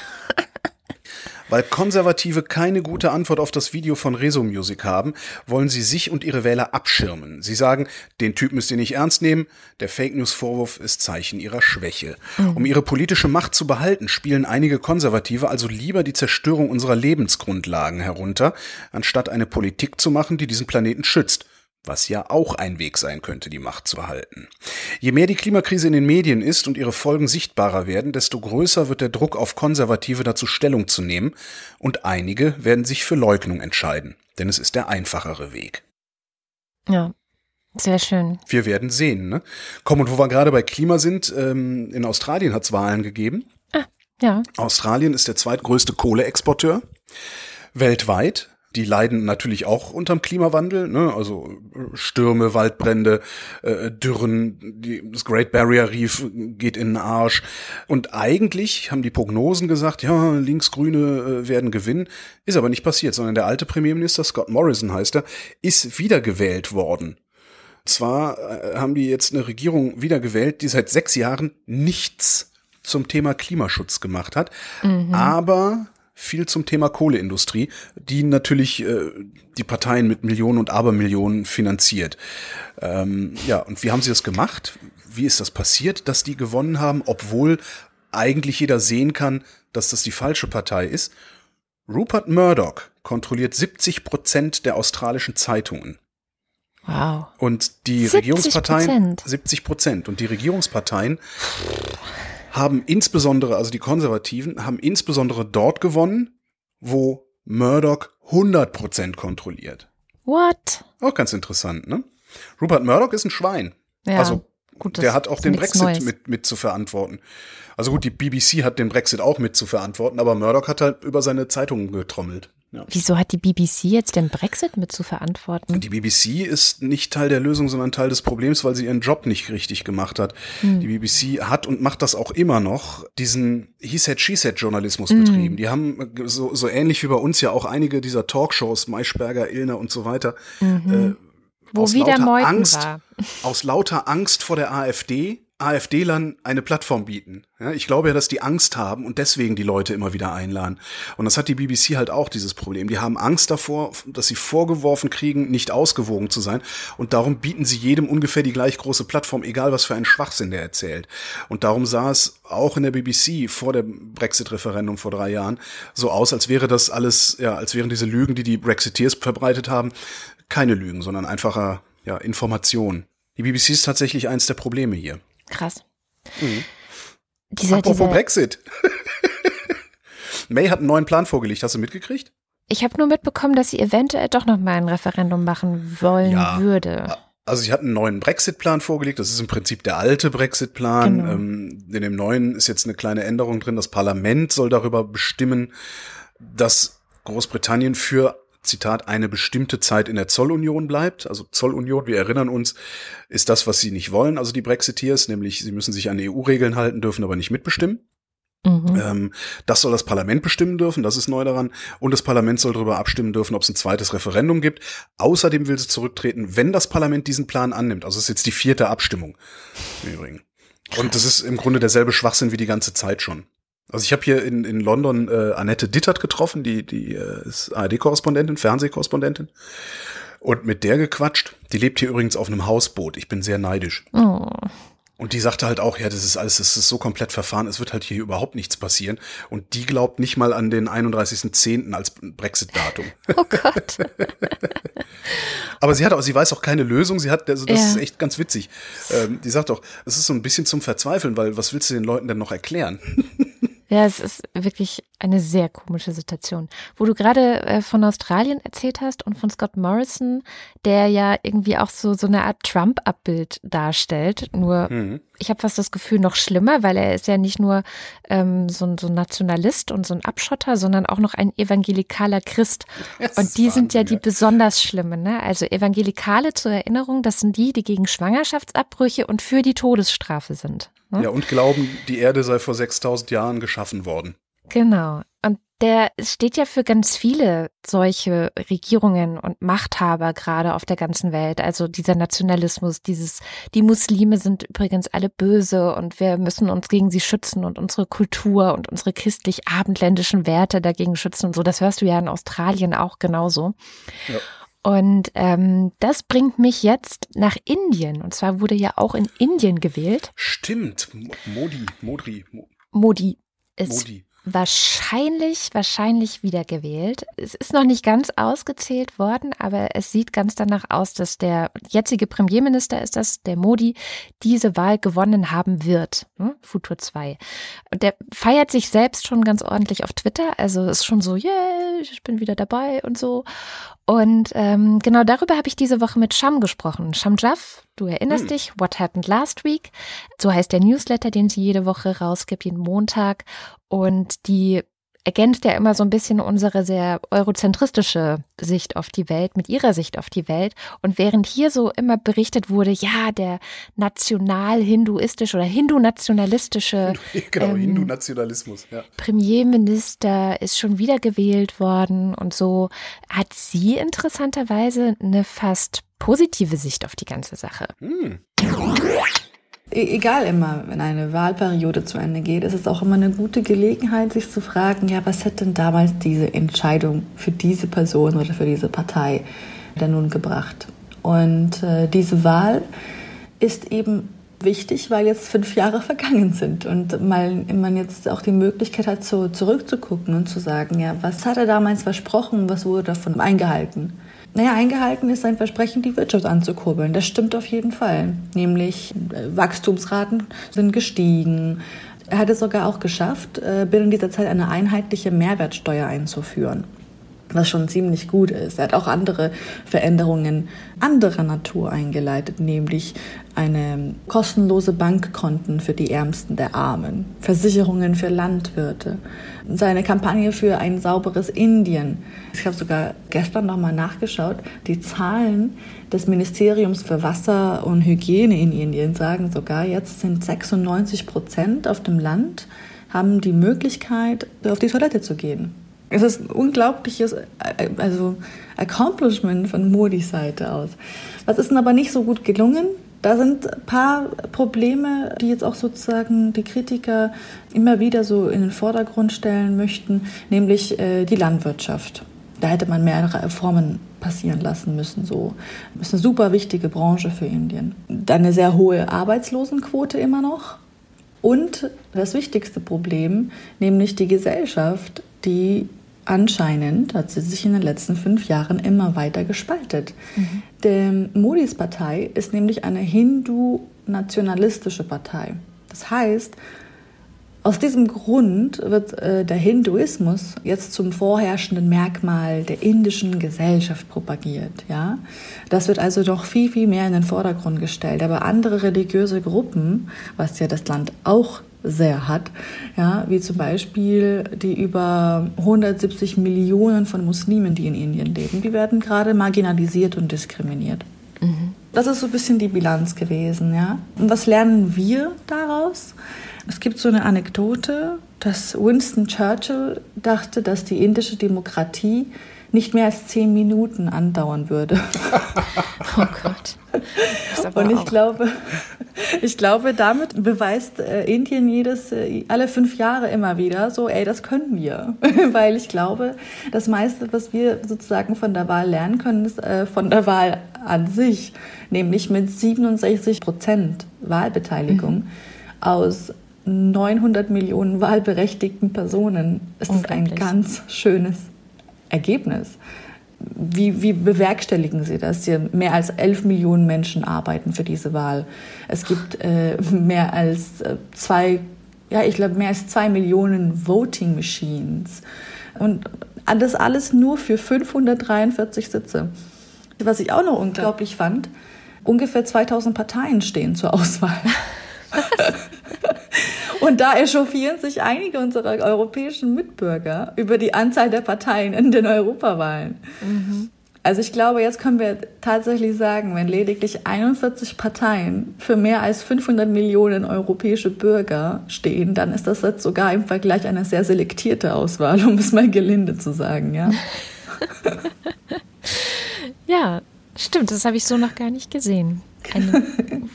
Weil Konservative keine gute Antwort auf das Video von Rezo Music haben, wollen sie sich und ihre Wähler abschirmen. Sie sagen, den Typ müsst ihr nicht ernst nehmen, der Fake News Vorwurf ist Zeichen ihrer Schwäche. Mhm. Um ihre politische Macht zu behalten, spielen einige Konservative also lieber die Zerstörung unserer Lebensgrundlagen herunter, anstatt eine Politik zu machen, die diesen Planeten schützt was ja auch ein Weg sein könnte, die Macht zu halten. Je mehr die Klimakrise in den Medien ist und ihre Folgen sichtbarer werden, desto größer wird der Druck auf Konservative dazu Stellung zu nehmen, und einige werden sich für Leugnung entscheiden, denn es ist der einfachere Weg. Ja, sehr schön. Wir werden sehen. Ne? Komm, und wo wir gerade bei Klima sind, ähm, in Australien hat es Wahlen gegeben. Ah, ja. Australien ist der zweitgrößte Kohleexporteur weltweit die leiden natürlich auch unterm Klimawandel, ne? also Stürme, Waldbrände, äh, Dürren, die, das Great Barrier Reef geht in den Arsch. Und eigentlich haben die Prognosen gesagt, ja, Linksgrüne äh, werden gewinnen, ist aber nicht passiert, sondern der alte Premierminister, Scott Morrison heißt er, ist wiedergewählt worden. Zwar äh, haben die jetzt eine Regierung wiedergewählt, die seit sechs Jahren nichts zum Thema Klimaschutz gemacht hat, mhm. aber viel zum Thema Kohleindustrie, die natürlich äh, die Parteien mit Millionen und Abermillionen finanziert. Ähm, ja, und wie haben sie das gemacht? Wie ist das passiert, dass die gewonnen haben, obwohl eigentlich jeder sehen kann, dass das die falsche Partei ist? Rupert Murdoch kontrolliert 70 Prozent der australischen Zeitungen. Wow. Und die 70%. Regierungsparteien 70 Prozent. Und die Regierungsparteien haben insbesondere, also die Konservativen, haben insbesondere dort gewonnen, wo Murdoch 100% kontrolliert. What? Auch ganz interessant, ne? Rupert Murdoch ist ein Schwein. Ja. Also gut, der hat auch den Brexit mit, mit zu verantworten. Also gut, die BBC hat den Brexit auch mit zu verantworten, aber Murdoch hat halt über seine Zeitungen getrommelt. Ja. Wieso hat die BBC jetzt den Brexit mit zu verantworten? Die BBC ist nicht Teil der Lösung, sondern Teil des Problems, weil sie ihren Job nicht richtig gemacht hat. Hm. Die BBC hat und macht das auch immer noch, diesen He said, she said Journalismus hm. betrieben. Die haben so, so ähnlich wie bei uns ja auch einige dieser Talkshows, Maischberger, Illner und so weiter, mhm. äh, wo wieder Meuten Angst, war. aus lauter Angst vor der AfD AfD-Lern eine Plattform bieten. Ja, ich glaube ja, dass die Angst haben und deswegen die Leute immer wieder einladen. Und das hat die BBC halt auch dieses Problem. Die haben Angst davor, dass sie vorgeworfen kriegen, nicht ausgewogen zu sein. Und darum bieten sie jedem ungefähr die gleich große Plattform, egal was für ein Schwachsinn der erzählt. Und darum sah es auch in der BBC vor dem Brexit-Referendum vor drei Jahren so aus, als wäre das alles, ja, als wären diese Lügen, die die Brexiteers verbreitet haben, keine Lügen, sondern einfacher, ja, Information. Die BBC ist tatsächlich eins der Probleme hier. Krass. Mhm. Dieser, Apropos dieser Brexit. May hat einen neuen Plan vorgelegt. Hast du mitgekriegt? Ich habe nur mitbekommen, dass sie eventuell doch noch mal ein Referendum machen wollen ja. würde. Also sie hat einen neuen Brexit-Plan vorgelegt. Das ist im Prinzip der alte Brexit-Plan. Genau. Ähm, in dem neuen ist jetzt eine kleine Änderung drin. Das Parlament soll darüber bestimmen, dass Großbritannien für Zitat, eine bestimmte Zeit in der Zollunion bleibt. Also Zollunion, wir erinnern uns, ist das, was sie nicht wollen, also die Brexiteers, nämlich sie müssen sich an EU-Regeln halten, dürfen aber nicht mitbestimmen. Mhm. Ähm, das soll das Parlament bestimmen dürfen, das ist neu daran. Und das Parlament soll darüber abstimmen dürfen, ob es ein zweites Referendum gibt. Außerdem will sie zurücktreten, wenn das Parlament diesen Plan annimmt. Also es ist jetzt die vierte Abstimmung im Übrigen. Und das ist im Grunde derselbe Schwachsinn wie die ganze Zeit schon. Also ich habe hier in, in London äh, Annette Dittert getroffen, die, die äh, ist ARD-Korrespondentin, Fernsehkorrespondentin. Und mit der gequatscht. Die lebt hier übrigens auf einem Hausboot. Ich bin sehr neidisch. Oh. Und die sagte halt auch, ja, das ist alles, das ist so komplett verfahren, es wird halt hier überhaupt nichts passieren. Und die glaubt nicht mal an den 31.10. als Brexit-Datum. Oh Gott. Aber sie hat auch, sie weiß auch keine Lösung. Sie hat, also das ja. ist echt ganz witzig. Ähm, die sagt auch, es ist so ein bisschen zum Verzweifeln, weil was willst du den Leuten denn noch erklären? Ja, es ist wirklich eine sehr komische Situation. Wo du gerade äh, von Australien erzählt hast und von Scott Morrison, der ja irgendwie auch so, so eine Art Trump-Abbild darstellt. Nur, mhm. ich habe fast das Gefühl, noch schlimmer, weil er ist ja nicht nur ähm, so, so ein Nationalist und so ein Abschotter, sondern auch noch ein evangelikaler Christ. Das und die sind ja die besonders schlimmen. Ne? Also Evangelikale zur Erinnerung, das sind die, die gegen Schwangerschaftsabbrüche und für die Todesstrafe sind. Ne? Ja, und glauben, die Erde sei vor 6000 Jahren geschaffen worden. Genau. Und der steht ja für ganz viele solche Regierungen und Machthaber gerade auf der ganzen Welt. Also dieser Nationalismus, dieses, die Muslime sind übrigens alle böse und wir müssen uns gegen sie schützen und unsere Kultur und unsere christlich-abendländischen Werte dagegen schützen und so. Das hörst du ja in Australien auch genauso. Ja. Und ähm, das bringt mich jetzt nach Indien. Und zwar wurde ja auch in Indien gewählt. Stimmt. Modi, Modri. Modi ist Modi wahrscheinlich, wahrscheinlich wiedergewählt. Es ist noch nicht ganz ausgezählt worden, aber es sieht ganz danach aus, dass der jetzige Premierminister ist das, der Modi, diese Wahl gewonnen haben wird. Hm? Futur 2. Und der feiert sich selbst schon ganz ordentlich auf Twitter. Also ist schon so, yeah, ich bin wieder dabei und so. Und ähm, genau darüber habe ich diese Woche mit Sham gesprochen. Sham Jaff, du erinnerst hm. dich, What Happened Last Week. So heißt der Newsletter, den sie jede Woche rausgibt, jeden Montag. Und die ergänzt ja immer so ein bisschen unsere sehr eurozentristische Sicht auf die Welt mit ihrer Sicht auf die Welt. Und während hier so immer berichtet wurde, ja, der national-hinduistische oder hindu-nationalistische genau, ähm, Hindu-Nationalismus, ja. Premierminister ist schon wieder gewählt worden und so hat sie interessanterweise eine fast positive Sicht auf die ganze Sache. Hm. E-, egal immer, wenn eine Wahlperiode zu Ende geht, ist es auch immer eine gute Gelegenheit, sich zu fragen, ja, was hat denn damals diese Entscheidung für diese Person oder für diese Partei denn nun gebracht? Und äh, diese Wahl ist eben wichtig, weil jetzt fünf Jahre vergangen sind und mal, man jetzt auch die Möglichkeit hat, so zurückzugucken und zu sagen, ja, was hat er damals versprochen, was wurde davon eingehalten? Naja, eingehalten ist sein Versprechen, die Wirtschaft anzukurbeln. Das stimmt auf jeden Fall. Nämlich äh, Wachstumsraten sind gestiegen. Er hat es sogar auch geschafft, äh, binnen dieser Zeit eine einheitliche Mehrwertsteuer einzuführen. Was schon ziemlich gut ist. Er hat auch andere Veränderungen anderer Natur eingeleitet, nämlich eine kostenlose Bankkonten für die Ärmsten der Armen, Versicherungen für Landwirte, seine Kampagne für ein sauberes Indien. Ich habe sogar gestern nochmal nachgeschaut, die Zahlen des Ministeriums für Wasser und Hygiene in Indien sagen sogar, jetzt sind 96 Prozent auf dem Land haben die Möglichkeit, auf die Toilette zu gehen. Es ist ein unglaubliches also Accomplishment von Modis Seite aus. Was ist denn aber nicht so gut gelungen? Da sind ein paar Probleme, die jetzt auch sozusagen die Kritiker immer wieder so in den Vordergrund stellen möchten, nämlich äh, die Landwirtschaft. Da hätte man mehr Reformen passieren lassen müssen. So das ist eine super wichtige Branche für Indien. Dann eine sehr hohe Arbeitslosenquote immer noch. Und das wichtigste Problem, nämlich die Gesellschaft, die anscheinend hat sie sich in den letzten fünf Jahren immer weiter gespaltet. Mhm. Die Modis Partei ist nämlich eine hindu-nationalistische Partei. Das heißt, aus diesem Grund wird äh, der Hinduismus jetzt zum vorherrschenden Merkmal der indischen Gesellschaft propagiert. Ja? Das wird also doch viel, viel mehr in den Vordergrund gestellt. Aber andere religiöse Gruppen, was ja das Land auch sehr hat, ja, wie zum Beispiel die über 170 Millionen von Muslimen, die in Indien leben, die werden gerade marginalisiert und diskriminiert. Mhm. Das ist so ein bisschen die Bilanz gewesen, ja. Und was lernen wir daraus? Es gibt so eine Anekdote, dass Winston Churchill dachte, dass die indische Demokratie nicht mehr als zehn Minuten andauern würde. Oh Gott. Und ich glaube, ich glaube, damit beweist äh, Indien jedes, äh, alle fünf Jahre immer wieder so, ey, das können wir. Weil ich glaube, das meiste, was wir sozusagen von der Wahl lernen können, ist äh, von der Wahl an sich. Nämlich mit 67 Prozent Wahlbeteiligung mhm. aus 900 Millionen wahlberechtigten Personen. ist das ein ganz schönes Ergebnis. Wie, wie bewerkstelligen Sie das? Hier mehr als 11 Millionen Menschen arbeiten für diese Wahl. Es gibt äh, mehr als äh, zwei, ja, ich glaube, mehr als zwei Millionen Voting Machines. Und das alles nur für 543 Sitze. Was ich auch noch unglaublich fand, ungefähr 2000 Parteien stehen zur Auswahl. Und da echauffieren sich einige unserer europäischen Mitbürger über die Anzahl der Parteien in den Europawahlen. Mhm. Also ich glaube, jetzt können wir tatsächlich sagen, wenn lediglich 41 Parteien für mehr als 500 Millionen europäische Bürger stehen, dann ist das jetzt sogar im Vergleich eine sehr selektierte Auswahl, um es mal gelinde zu sagen, ja. ja, stimmt, das habe ich so noch gar nicht gesehen eine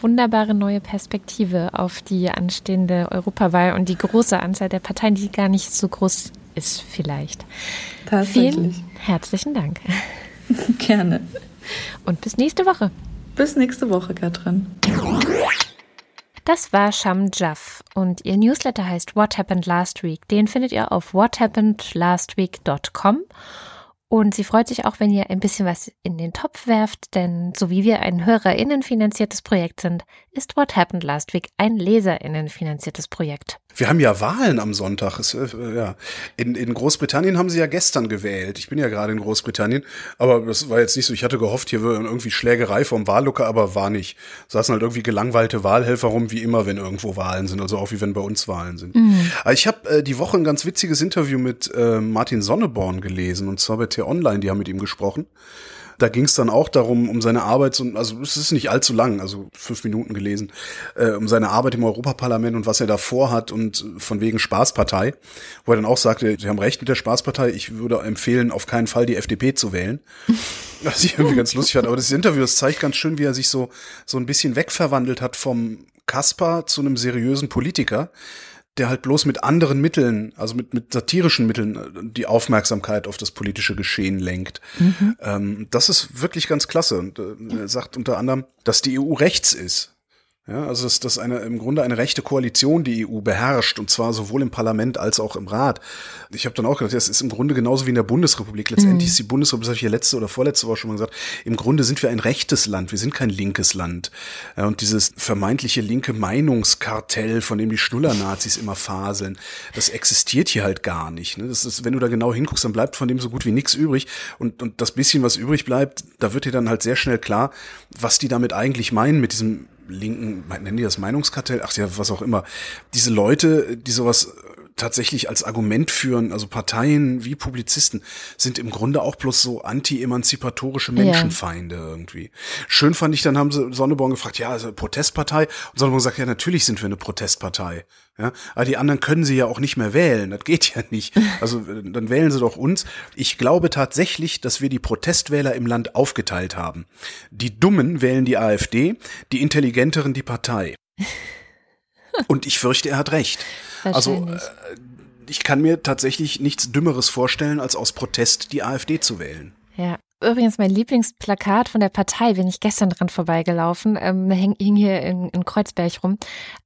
wunderbare neue Perspektive auf die anstehende Europawahl und die große Anzahl der Parteien, die gar nicht so groß ist vielleicht. Vielen herzlichen Dank. Gerne. Und bis nächste Woche. Bis nächste Woche, Katrin. Das war Sham Jaff und ihr Newsletter heißt What Happened Last Week. Den findet ihr auf whathappenedlastweek.com. Und sie freut sich auch, wenn ihr ein bisschen was in den Topf werft, denn so wie wir ein HörerInnen finanziertes Projekt sind, ist What Happened Last Week ein LeserInnen finanziertes Projekt. Wir haben ja Wahlen am Sonntag. Es, äh, ja. in, in Großbritannien haben sie ja gestern gewählt. Ich bin ja gerade in Großbritannien, aber das war jetzt nicht so. Ich hatte gehofft, hier wäre irgendwie Schlägerei vom Wahllooker, aber war nicht. Saßen halt irgendwie gelangweilte Wahlhelfer rum, wie immer, wenn irgendwo Wahlen sind. Also auch wie wenn bei uns Wahlen sind. Mhm. Ich habe äh, die Woche ein ganz witziges Interview mit äh, Martin Sonneborn gelesen, und zwar bei T-Online, die haben mit ihm gesprochen. Da ging es dann auch darum, um seine Arbeit, also es ist nicht allzu lang, also fünf Minuten gelesen, äh, um seine Arbeit im Europaparlament und was er da vorhat und von wegen Spaßpartei, wo er dann auch sagte, Sie haben recht mit der Spaßpartei, ich würde empfehlen, auf keinen Fall die FDP zu wählen. Was ich irgendwie ganz lustig fand. Aber das Interview, das zeigt ganz schön, wie er sich so, so ein bisschen wegverwandelt hat vom Kasper zu einem seriösen Politiker der halt bloß mit anderen Mitteln, also mit, mit satirischen Mitteln, äh, die Aufmerksamkeit auf das politische Geschehen lenkt. Mhm. Ähm, das ist wirklich ganz klasse. Und äh, er sagt unter anderem, dass die EU rechts ist. Ja, also dass das eine im Grunde eine rechte Koalition die EU beherrscht und zwar sowohl im Parlament als auch im Rat. Ich habe dann auch gedacht, das ist im Grunde genauso wie in der Bundesrepublik. Letztendlich mhm. ist die Bundesrepublik, das habe ich ja letzte oder vorletzte Woche schon mal gesagt, im Grunde sind wir ein rechtes Land, wir sind kein linkes Land. Ja, und dieses vermeintliche linke Meinungskartell, von dem die Schnuller-Nazis immer faseln, das existiert hier halt gar nicht. Ne? Das ist, wenn du da genau hinguckst, dann bleibt von dem so gut wie nichts übrig und, und das bisschen, was übrig bleibt, da wird dir dann halt sehr schnell klar, was die damit eigentlich meinen mit diesem linken, nennen die das Meinungskartell? Ach ja, was auch immer. Diese Leute, die sowas tatsächlich als Argument führen, also Parteien wie Publizisten, sind im Grunde auch bloß so anti-emanzipatorische Menschenfeinde ja. irgendwie. Schön fand ich, dann haben sie Sonneborn gefragt, ja, also Protestpartei. Und Sonneborn sagt, ja, natürlich sind wir eine Protestpartei. Ja, aber die anderen können sie ja auch nicht mehr wählen. Das geht ja nicht. Also dann wählen sie doch uns. Ich glaube tatsächlich, dass wir die Protestwähler im Land aufgeteilt haben. Die Dummen wählen die AfD, die Intelligenteren die Partei. Und ich fürchte, er hat recht. Also äh, ich kann mir tatsächlich nichts Dümmeres vorstellen, als aus Protest die AfD zu wählen. Ja. Übrigens, mein Lieblingsplakat von der Partei, bin ich gestern dran vorbeigelaufen, ähm, hing, hing hier in, in Kreuzberg rum.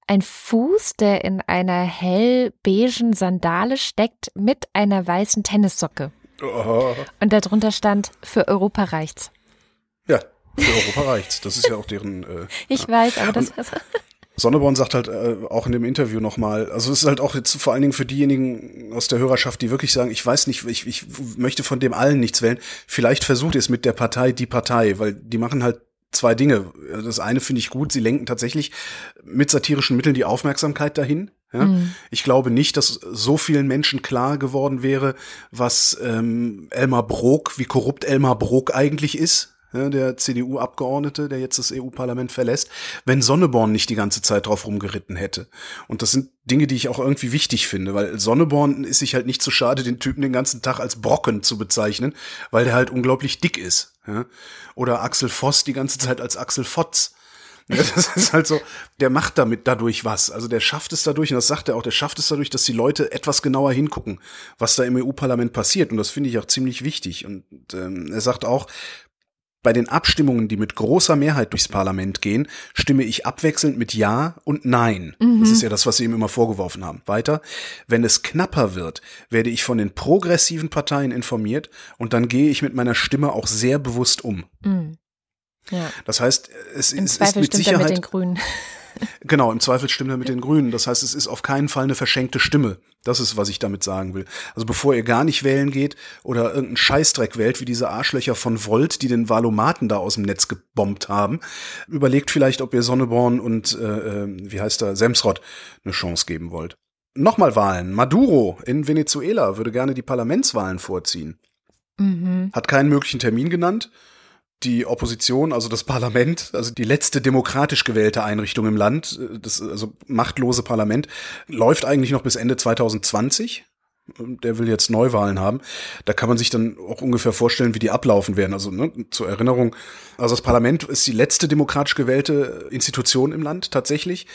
Ein Fuß, der in einer hellbeigen Sandale steckt mit einer weißen Tennissocke. Oh. Und darunter stand, für Europa reicht's. Ja, für Europa reicht's. Das ist ja auch deren. Äh, ich ja. weiß, aber das. Und, Sonneborn sagt halt äh, auch in dem Interview nochmal, also es ist halt auch jetzt vor allen Dingen für diejenigen aus der Hörerschaft, die wirklich sagen, ich weiß nicht, ich, ich möchte von dem allen nichts wählen. Vielleicht versucht es mit der Partei die Partei, weil die machen halt zwei Dinge. Das eine finde ich gut, sie lenken tatsächlich mit satirischen Mitteln die Aufmerksamkeit dahin. Ja? Mhm. Ich glaube nicht, dass so vielen Menschen klar geworden wäre, was ähm, Elmar Brok, wie korrupt Elmar Brok eigentlich ist der CDU-Abgeordnete, der jetzt das EU-Parlament verlässt, wenn Sonneborn nicht die ganze Zeit drauf rumgeritten hätte. Und das sind Dinge, die ich auch irgendwie wichtig finde, weil Sonneborn ist sich halt nicht zu so schade, den Typen den ganzen Tag als Brocken zu bezeichnen, weil der halt unglaublich dick ist. Oder Axel Voss die ganze Zeit als Axel Fotz. Das ist halt so, der macht damit dadurch was. Also der schafft es dadurch, und das sagt er auch, der schafft es dadurch, dass die Leute etwas genauer hingucken, was da im EU-Parlament passiert. Und das finde ich auch ziemlich wichtig. Und ähm, er sagt auch, bei den Abstimmungen, die mit großer Mehrheit durchs Parlament gehen, stimme ich abwechselnd mit Ja und Nein. Mhm. Das ist ja das, was Sie ihm immer vorgeworfen haben. Weiter. Wenn es knapper wird, werde ich von den progressiven Parteien informiert und dann gehe ich mit meiner Stimme auch sehr bewusst um. Mhm. Ja. Das heißt, es, Im es Zweifel ist mit Sicherheit. mit den Grünen. Genau, im Zweifel stimmt er mit den Grünen. Das heißt, es ist auf keinen Fall eine verschenkte Stimme. Das ist, was ich damit sagen will. Also bevor ihr gar nicht wählen geht oder irgendeinen Scheißdreck wählt, wie diese Arschlöcher von Volt, die den Valomaten da aus dem Netz gebombt haben, überlegt vielleicht, ob ihr Sonneborn und, äh, äh wie heißt er, Semsrott eine Chance geben wollt. Nochmal Wahlen. Maduro in Venezuela würde gerne die Parlamentswahlen vorziehen. Mhm. Hat keinen möglichen Termin genannt die Opposition, also das Parlament, also die letzte demokratisch gewählte Einrichtung im Land, das also machtlose Parlament, läuft eigentlich noch bis Ende 2020. Der will jetzt Neuwahlen haben. Da kann man sich dann auch ungefähr vorstellen, wie die ablaufen werden. Also ne, zur Erinnerung, also das Parlament ist die letzte demokratisch gewählte Institution im Land tatsächlich.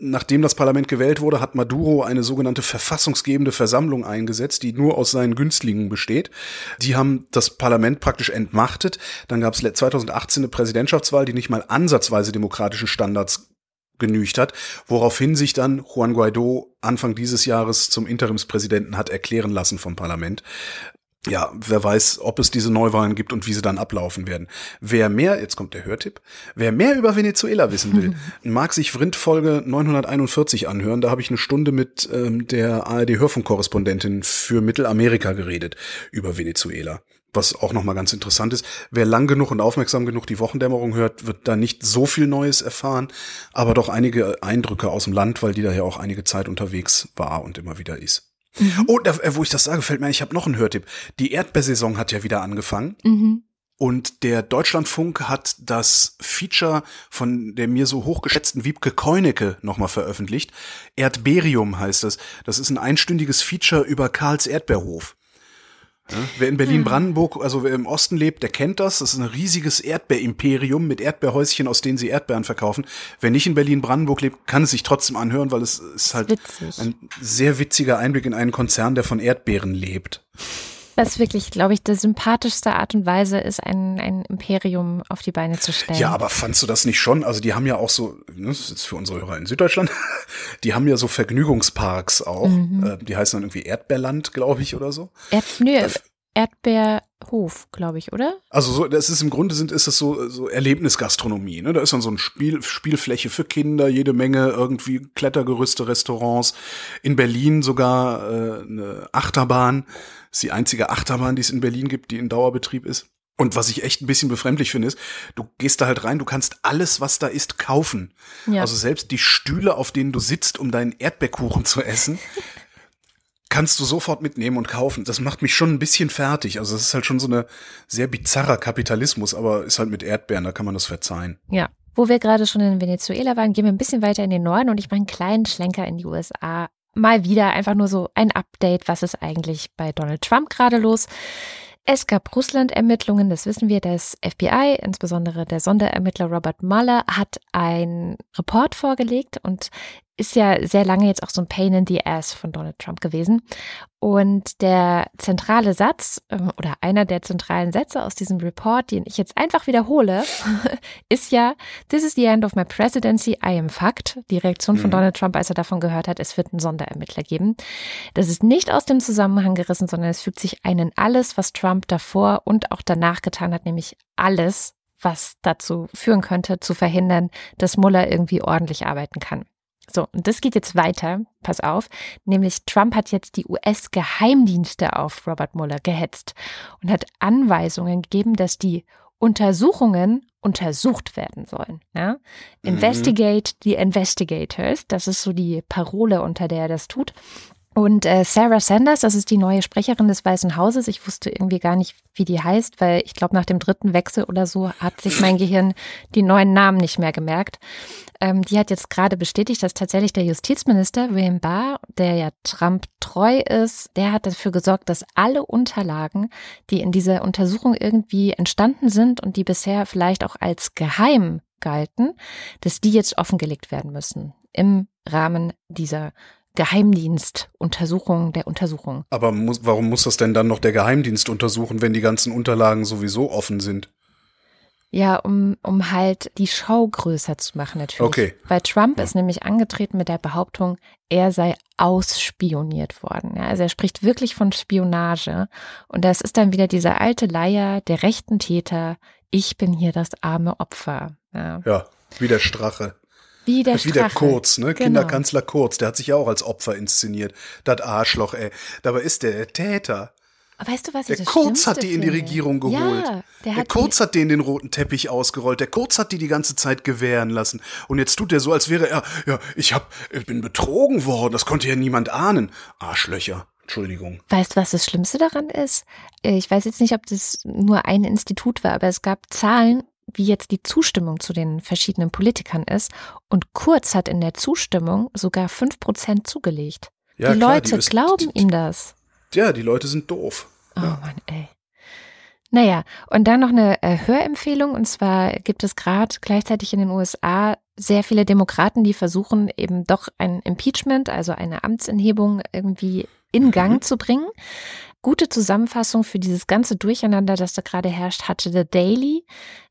Nachdem das Parlament gewählt wurde, hat Maduro eine sogenannte verfassungsgebende Versammlung eingesetzt, die nur aus seinen Günstlingen besteht. Die haben das Parlament praktisch entmachtet. Dann gab es 2018 eine Präsidentschaftswahl, die nicht mal ansatzweise demokratischen Standards genügt hat, woraufhin sich dann Juan Guaido Anfang dieses Jahres zum Interimspräsidenten hat erklären lassen vom Parlament ja, wer weiß, ob es diese Neuwahlen gibt und wie sie dann ablaufen werden. Wer mehr, jetzt kommt der Hörtipp, wer mehr über Venezuela wissen will, mag sich Vrind Folge 941 anhören. Da habe ich eine Stunde mit ähm, der ARD-Hörfunkkorrespondentin für Mittelamerika geredet über Venezuela. Was auch nochmal ganz interessant ist. Wer lang genug und aufmerksam genug die Wochendämmerung hört, wird da nicht so viel Neues erfahren, aber doch einige Eindrücke aus dem Land, weil die da ja auch einige Zeit unterwegs war und immer wieder ist. Mhm. Oh, da, äh, wo ich das sage, fällt mir ein, ich habe noch einen Hörtipp. Die Erdbeersaison hat ja wieder angefangen. Mhm. Und der Deutschlandfunk hat das Feature von der mir so hochgeschätzten Wiebke Keunecke nochmal veröffentlicht. Erdberium heißt das. Das ist ein einstündiges Feature über Karls Erdbeerhof. Ja, wer in Berlin-Brandenburg, also wer im Osten lebt, der kennt das. Das ist ein riesiges Erdbeerimperium mit Erdbeerhäuschen, aus denen sie Erdbeeren verkaufen. Wer nicht in Berlin-Brandenburg lebt, kann es sich trotzdem anhören, weil es ist halt Witzig. ein sehr witziger Einblick in einen Konzern, der von Erdbeeren lebt. Was wirklich, glaube ich, die sympathischste Art und Weise ist, ein, ein Imperium auf die Beine zu stellen. Ja, aber fandst du das nicht schon? Also die haben ja auch so, ne, das ist für unsere Hörer in Süddeutschland, die haben ja so Vergnügungsparks auch. Mhm. Äh, die heißen dann irgendwie Erdbeerland, glaube ich, oder so. Erd, nö, äh, Erdbeerhof, glaube ich, oder? Also so, das ist im Grunde sind, ist es so, so Erlebnisgastronomie. Ne? Da ist dann so ein Spiel, Spielfläche für Kinder, jede Menge irgendwie Klettergerüste, Restaurants. In Berlin sogar äh, eine Achterbahn. Das ist die einzige Achterbahn, die es in Berlin gibt, die in Dauerbetrieb ist. Und was ich echt ein bisschen befremdlich finde, ist, du gehst da halt rein, du kannst alles, was da ist, kaufen. Ja. Also selbst die Stühle, auf denen du sitzt, um deinen Erdbeerkuchen zu essen, kannst du sofort mitnehmen und kaufen. Das macht mich schon ein bisschen fertig. Also es ist halt schon so eine sehr bizarrer Kapitalismus, aber ist halt mit Erdbeeren, da kann man das verzeihen. Ja. Wo wir gerade schon in Venezuela waren, gehen wir ein bisschen weiter in den Norden und ich mache einen kleinen Schlenker in die USA. Mal wieder einfach nur so ein Update, was ist eigentlich bei Donald Trump gerade los. Es gab Russland-Ermittlungen, das wissen wir. Das FBI, insbesondere der Sonderermittler Robert Mueller, hat einen Report vorgelegt und ist ja sehr lange jetzt auch so ein Pain in the Ass von Donald Trump gewesen. Und der zentrale Satz ähm, oder einer der zentralen Sätze aus diesem Report, den ich jetzt einfach wiederhole, ist ja, This is the end of my presidency, I am fucked. Die Reaktion von mhm. Donald Trump, als er davon gehört hat, es wird einen Sonderermittler geben. Das ist nicht aus dem Zusammenhang gerissen, sondern es fügt sich ein in alles, was Trump davor und auch danach getan hat, nämlich alles, was dazu führen könnte, zu verhindern, dass Mueller irgendwie ordentlich arbeiten kann. So, und das geht jetzt weiter, pass auf, nämlich Trump hat jetzt die US-Geheimdienste auf Robert Mueller gehetzt und hat Anweisungen gegeben, dass die Untersuchungen untersucht werden sollen. Ja? Mhm. Investigate the investigators, das ist so die Parole, unter der er das tut. Und äh, Sarah Sanders, das ist die neue Sprecherin des Weißen Hauses. Ich wusste irgendwie gar nicht, wie die heißt, weil ich glaube, nach dem dritten Wechsel oder so hat sich mein Gehirn die neuen Namen nicht mehr gemerkt. Ähm, die hat jetzt gerade bestätigt, dass tatsächlich der Justizminister William Barr, der ja Trump treu ist, der hat dafür gesorgt, dass alle Unterlagen, die in dieser Untersuchung irgendwie entstanden sind und die bisher vielleicht auch als geheim galten, dass die jetzt offengelegt werden müssen im Rahmen dieser Geheimdienstuntersuchung der Untersuchung. Aber muss, warum muss das denn dann noch der Geheimdienst untersuchen, wenn die ganzen Unterlagen sowieso offen sind? Ja, um, um halt die Show größer zu machen natürlich. Okay. Weil Trump ja. ist nämlich angetreten mit der Behauptung, er sei ausspioniert worden. Ja, also er spricht wirklich von Spionage. Und das ist dann wieder dieser alte Leier der rechten Täter. Ich bin hier das arme Opfer. Ja, ja wie der Strache. Wie der, wie der Kurz, ne? Genau. Kinderkanzler Kurz, der hat sich ja auch als Opfer inszeniert. Das Arschloch, ey. Dabei ist der, der Täter. Weißt du, was der Kurz hat die in die Regierung geholt. Ja, der, der Kurz hat den den roten Teppich ausgerollt. Der Kurz hat die die ganze Zeit gewähren lassen. Und jetzt tut er so, als wäre er, ja, ich hab, ich bin betrogen worden. Das konnte ja niemand ahnen. Arschlöcher. Entschuldigung. Weißt du, was das Schlimmste daran ist? Ich weiß jetzt nicht, ob das nur ein Institut war, aber es gab Zahlen, wie jetzt die Zustimmung zu den verschiedenen Politikern ist. Und Kurz hat in der Zustimmung sogar fünf Prozent zugelegt. Ja, die klar, Leute die glauben die, ihm das. Ja, die Leute sind doof. Oh ja. Mann, ey. Naja, und dann noch eine äh, Hörempfehlung. Und zwar gibt es gerade gleichzeitig in den USA sehr viele Demokraten, die versuchen eben doch ein Impeachment, also eine Amtsenthebung irgendwie in Gang mhm. zu bringen. Gute Zusammenfassung für dieses ganze Durcheinander, das da gerade herrscht, hatte The Daily.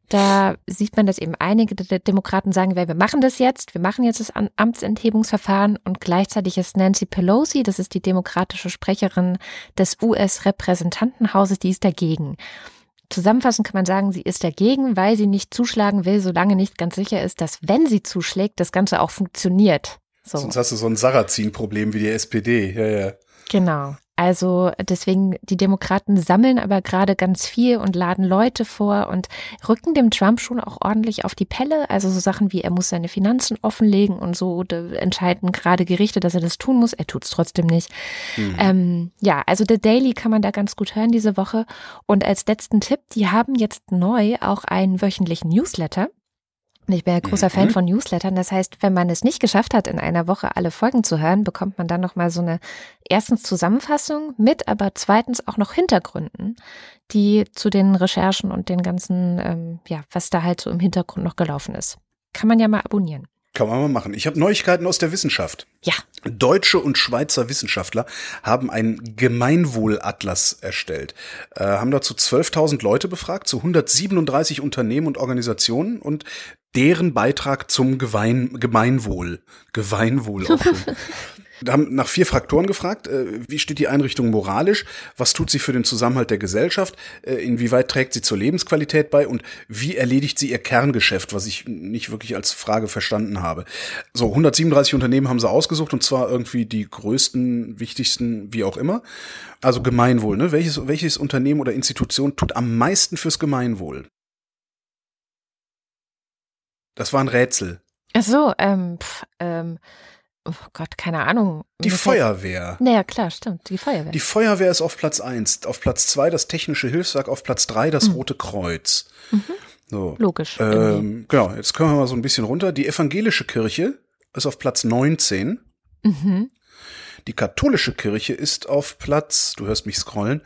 Da sieht man, dass eben einige der Demokraten sagen, wir machen das jetzt, wir machen jetzt das Amtsenthebungsverfahren und gleichzeitig ist Nancy Pelosi, das ist die demokratische Sprecherin des US-Repräsentantenhauses, die ist dagegen. Zusammenfassend kann man sagen, sie ist dagegen, weil sie nicht zuschlagen will, solange nicht ganz sicher ist, dass wenn sie zuschlägt, das Ganze auch funktioniert. So. Sonst hast du so ein Sarrazin-Problem wie die SPD. Ja, ja. Genau. Also deswegen, die Demokraten sammeln aber gerade ganz viel und laden Leute vor und rücken dem Trump schon auch ordentlich auf die Pelle. Also so Sachen wie, er muss seine Finanzen offenlegen und so entscheiden gerade Gerichte, dass er das tun muss. Er tut es trotzdem nicht. Mhm. Ähm, ja, also The Daily kann man da ganz gut hören diese Woche. Und als letzten Tipp, die haben jetzt neu auch einen wöchentlichen Newsletter. Ich bin ja großer mhm. Fan von Newslettern. Das heißt, wenn man es nicht geschafft hat, in einer Woche alle Folgen zu hören, bekommt man dann nochmal so eine erstens Zusammenfassung mit, aber zweitens auch noch Hintergründen, die zu den Recherchen und den ganzen, ähm, ja, was da halt so im Hintergrund noch gelaufen ist. Kann man ja mal abonnieren. Kann man mal machen. Ich habe Neuigkeiten aus der Wissenschaft. Ja. Deutsche und Schweizer Wissenschaftler haben einen Gemeinwohlatlas erstellt, äh, haben dazu 12.000 Leute befragt, zu 137 Unternehmen und Organisationen und deren Beitrag zum Gewein, Gemeinwohl. Gemeinwohl auch. Wir haben nach vier Faktoren gefragt. Äh, wie steht die Einrichtung moralisch? Was tut sie für den Zusammenhalt der Gesellschaft? Äh, inwieweit trägt sie zur Lebensqualität bei? Und wie erledigt sie ihr Kerngeschäft, was ich nicht wirklich als Frage verstanden habe? So, 137 Unternehmen haben sie ausgesucht und zwar irgendwie die größten, wichtigsten, wie auch immer. Also Gemeinwohl, ne? Welches, welches Unternehmen oder Institution tut am meisten fürs Gemeinwohl? Das war ein Rätsel. Ach so, ähm, pf, ähm, oh Gott, keine Ahnung. Die Mir fällt- Feuerwehr. Naja, klar, stimmt, die Feuerwehr. Die Feuerwehr ist auf Platz eins, auf Platz zwei das Technische Hilfswerk, auf Platz drei das Rote Kreuz. So. Logisch. Ähm, genau, jetzt können wir mal so ein bisschen runter. Die evangelische Kirche ist auf Platz 19. Mhm. Die katholische Kirche ist auf Platz, du hörst mich scrollen,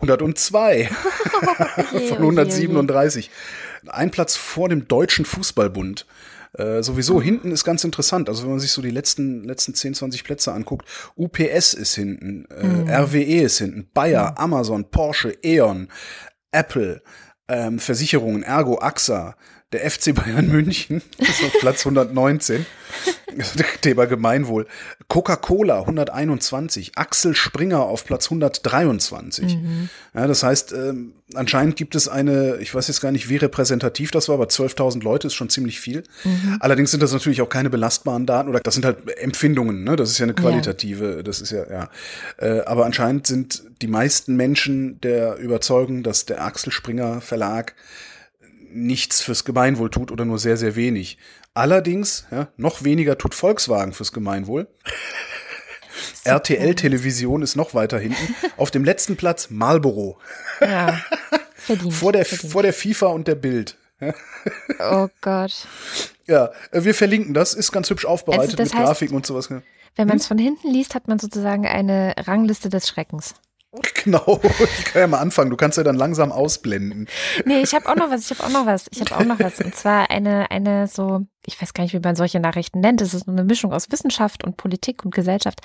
102 Oje, von oje, 137. Ein Platz vor dem Deutschen Fußballbund. Äh, sowieso hinten ist ganz interessant. Also wenn man sich so die letzten, letzten 10, 20 Plätze anguckt, UPS ist hinten, äh, RWE ist hinten, Bayer, Amazon, Porsche, E.ON, Apple, ähm, Versicherungen, Ergo, AXA, der FC Bayern München ist auf Platz 119. Thema Gemeinwohl. Coca-Cola 121, Axel Springer auf Platz 123. Ja, das heißt, ähm, anscheinend gibt es eine, ich weiß jetzt gar nicht, wie repräsentativ das war, aber 12.000 Leute ist schon ziemlich viel. Allerdings sind das natürlich auch keine belastbaren Daten oder das sind halt Empfindungen, ne? Das ist ja eine qualitative, das ist ja, ja. Äh, aber anscheinend sind die meisten Menschen der Überzeugung, dass der Axel Springer Verlag nichts fürs Gemeinwohl tut oder nur sehr, sehr wenig. Allerdings, ja, noch weniger tut Volkswagen fürs Gemeinwohl. RTL-Television ist noch weiter hinten. Auf dem letzten Platz Marlboro. Ja, verdient. Vor der, verdient. vor der FIFA und der Bild. Oh Gott. Ja, äh, wir verlinken das, ist ganz hübsch aufbereitet Also mit heißt- Grafiken und sowas. Wenn man es Hm? von hinten liest, hat man sozusagen eine Rangliste des Schreckens. Genau, ich kann ja mal anfangen, du kannst ja dann langsam ausblenden. Nee, ich habe auch noch was, ich habe auch noch was, ich habe auch noch was. Und zwar eine, eine so, ich weiß gar nicht, wie man solche Nachrichten nennt. Es ist so eine Mischung aus Wissenschaft und Politik und Gesellschaft.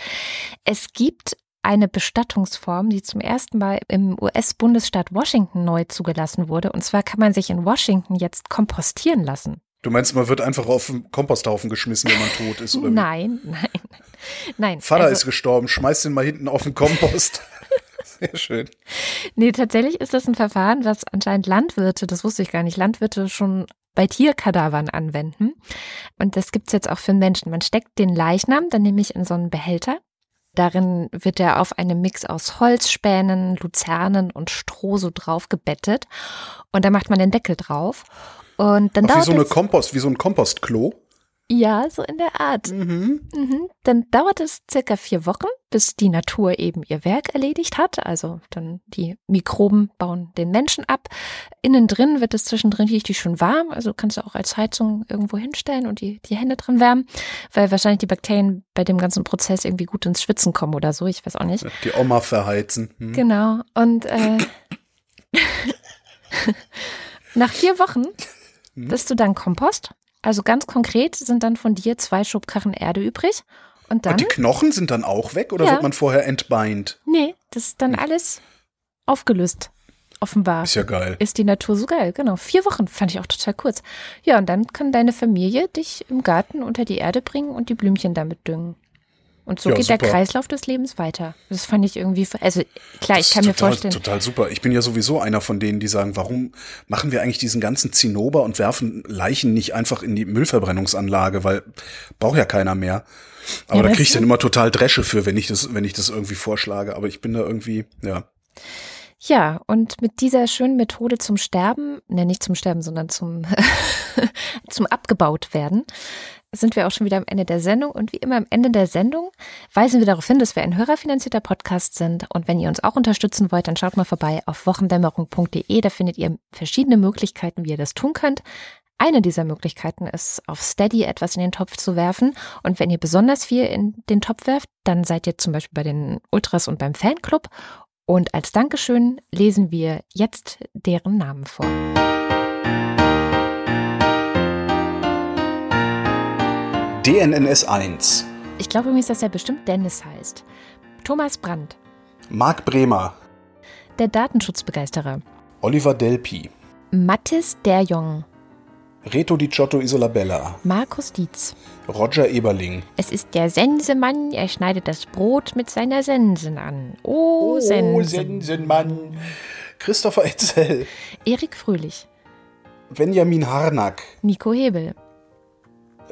Es gibt eine Bestattungsform, die zum ersten Mal im US-Bundesstaat Washington neu zugelassen wurde. Und zwar kann man sich in Washington jetzt kompostieren lassen. Du meinst, man wird einfach auf den Komposthaufen geschmissen, wenn man tot ist, oder? Nein, nein, nein. Vater also, ist gestorben, schmeißt den mal hinten auf den Kompost. Sehr schön. Nee, tatsächlich ist das ein Verfahren, was anscheinend Landwirte, das wusste ich gar nicht, Landwirte schon bei Tierkadavern anwenden. Und das gibt's jetzt auch für Menschen. Man steckt den Leichnam dann nämlich in so einen Behälter. Darin wird er auf einem Mix aus Holzspänen, Luzernen und Stroh so drauf gebettet. Und da macht man den Deckel drauf. Und dann wie dauert so eine Kompost, wie so ein Kompostklo. Ja, so in der Art. Mhm. Mhm. Dann dauert es circa vier Wochen, bis die Natur eben ihr Werk erledigt hat. Also dann die Mikroben bauen den Menschen ab. Innen drin wird es zwischendrin richtig schön warm. Also kannst du auch als Heizung irgendwo hinstellen und die, die Hände dran wärmen, weil wahrscheinlich die Bakterien bei dem ganzen Prozess irgendwie gut ins Schwitzen kommen oder so. Ich weiß auch nicht. Die Oma verheizen. Hm. Genau. Und äh, nach vier Wochen Hm? bist du dann Kompost. Also ganz konkret sind dann von dir zwei Schubkarren Erde übrig. Und dann, Und die Knochen sind dann auch weg oder Ja. wird man vorher entbeint? nee, das ist dann alles aufgelöst. Offenbar Ist ja geil. ist die Natur so geil. Genau. Vier Wochen fand ich auch total kurz. Ja, und dann kann deine Familie dich im Garten unter die Erde bringen und die Blümchen damit düngen. Und so Ja, geht der super. Kreislauf des Lebens weiter. Das fand ich irgendwie, also klar, ich Das kann ist mir total, vorstellen. Total super. Ich bin ja sowieso einer von denen, die sagen, warum machen wir eigentlich diesen ganzen Zinnober und werfen Leichen nicht einfach in die Müllverbrennungsanlage, weil braucht ja keiner mehr. Aber Ja, da weißt krieg ich dann immer total Dresche für, wenn ich das, wenn ich das irgendwie vorschlage. Aber ich bin da irgendwie, ja. Ja, und mit dieser schönen Methode zum Sterben, ne, nicht zum Sterben, sondern zum, zum abgebaut werden, sind wir auch schon wieder am Ende der Sendung. Und wie immer am Ende der Sendung weisen wir darauf hin, dass wir ein hörerfinanzierter Podcast sind. Und wenn ihr uns auch unterstützen wollt, dann schaut mal vorbei auf wochendämmerung.de. Da findet ihr verschiedene Möglichkeiten, wie ihr das tun könnt. Eine dieser Möglichkeiten ist, auf Steady etwas in den Topf zu werfen. Und wenn ihr besonders viel in den Topf werft, dann seid ihr zum Beispiel bei den Ultras und beim Fanclub. Und als Dankeschön lesen wir jetzt deren Namen vor. DNNS 1. Ich glaube übrigens, dass er bestimmt Dennis heißt. Thomas Brandt, Marc Bremer. der Datenschutzbegeisterer. Oliver Delpi. Mattis Derjong, Reto Di Giotto Isolabella. Markus Dietz. Roger Eberling. Es ist der Sensemann, er schneidet das Brot mit seiner Sensen an. Oh, Sensen. Sensenmann. Christopher Etzel. Erik Fröhlich, Benjamin Harnack. Nico Hebel,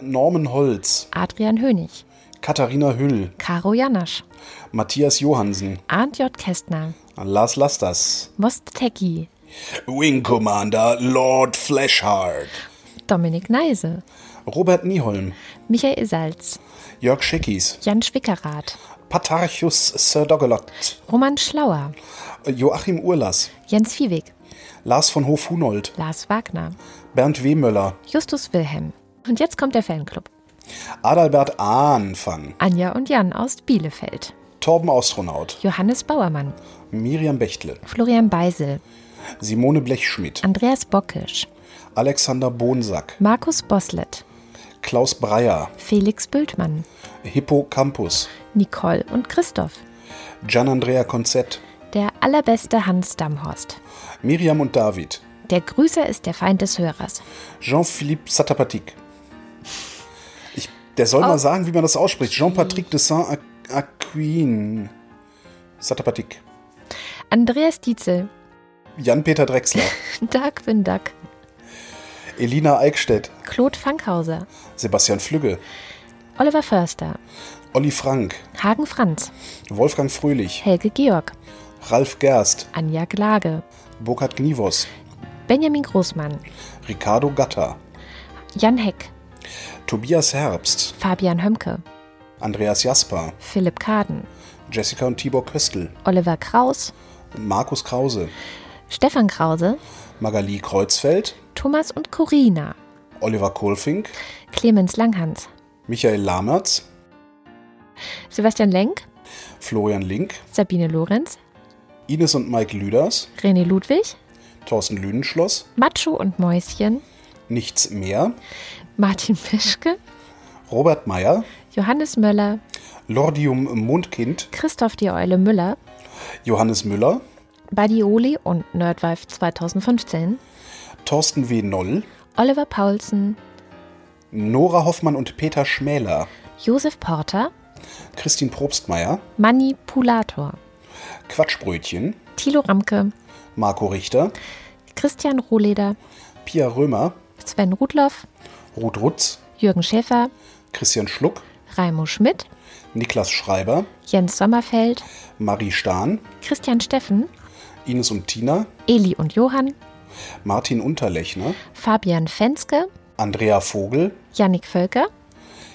Norman Holz. Adrian Hönig, Katharina Hüll. Caro Janasch, Matthias Johansen. Arndt J. Kästner, Lars Lastas. Most Tecki, Wing Commander Lord Fleshheart. Dominik Neise, Robert Nieholm. Michael Salz, Jörg Scheckis. Jan Schwickerath, Patarchus Sir Dogelot. Roman Schlauer, Joachim Urlas. Jens Viehweg, Lars von Hof-Hunold. Lars Wagner, Bernd Wehmöller. Justus Wilhelm. Und jetzt kommt der Fanclub. Adalbert Ahnfang. Anja und Jan aus Bielefeld, Torben Astronaut. Johannes Bauermann, Miriam Bechtle. Florian Beisel, Simone Blechschmidt. Andreas Bockisch, Alexander Bonsack. Markus Boslett, Klaus Breyer. Felix Bültmann, Hippo Campus. Nicole und Christoph, Gian Andrea Konzett. der allerbeste Hans Damhorst. Miriam und David. Der Grüßer ist der Feind des Hörers. Jean-Philippe Satapatik. Der soll mal sagen, wie man das ausspricht. Jean-Patrick de Saint-Aquin. Satapatik. Andreas Dietzel, Jan-Peter Drechsler. Dark bin Duck, Elina Eickstedt. Claude Fankhauser, Sebastian Flügge. Oliver Förster, Olli Frank. Hagen Franz, Wolfgang Fröhlich. Helge Georg, Ralf Gerst. Anja Glage, Burkhard Gnivos. Benjamin Großmann, Ricardo Gatter. Jan Heck, Tobias Herbst. Fabian Hömke, Andreas Jasper. Philipp Kaden, Jessica und Tibor Köstl. Oliver Kraus, Markus Krause. Stefan Krause, Magali Kreuzfeld. Thomas und Corina, Oliver Kohlfink. Clemens Langhans, Michael Lamertz. Sebastian Lenk, Florian Link. Sabine Lorenz, Ines und Mike Lüders. René Ludwig, Thorsten Lüdenschloss. Macho und Mäuschen, Nichts mehr. Martin Pischke, Robert Meyer. Johannes Möller, Lordium Mondkind. Christoph die Eule Müller, Johannes Müller. Badioli und Nerdwife 2015, Thorsten W. Noll. Oliver Paulsen, Nora Hoffmann und Peter Schmäler. Josef Porter, Christine Probstmeier. Manipulator, Quatschbrötchen. Thilo Ramke, Marco Richter. Christian Rohleder, Pia Römer. Sven Rudloff, Ruth Rutz. Jürgen Schäfer, Christian Schluck. Raimo Schmidt, Niklas Schreiber. Jens Sommerfeld, Marie Stahn. Christian Steffen, Ines und Tina. Eli und Johann, Martin Unterlechner. Fabian Fenske, Andrea Vogel. Jannik Völker,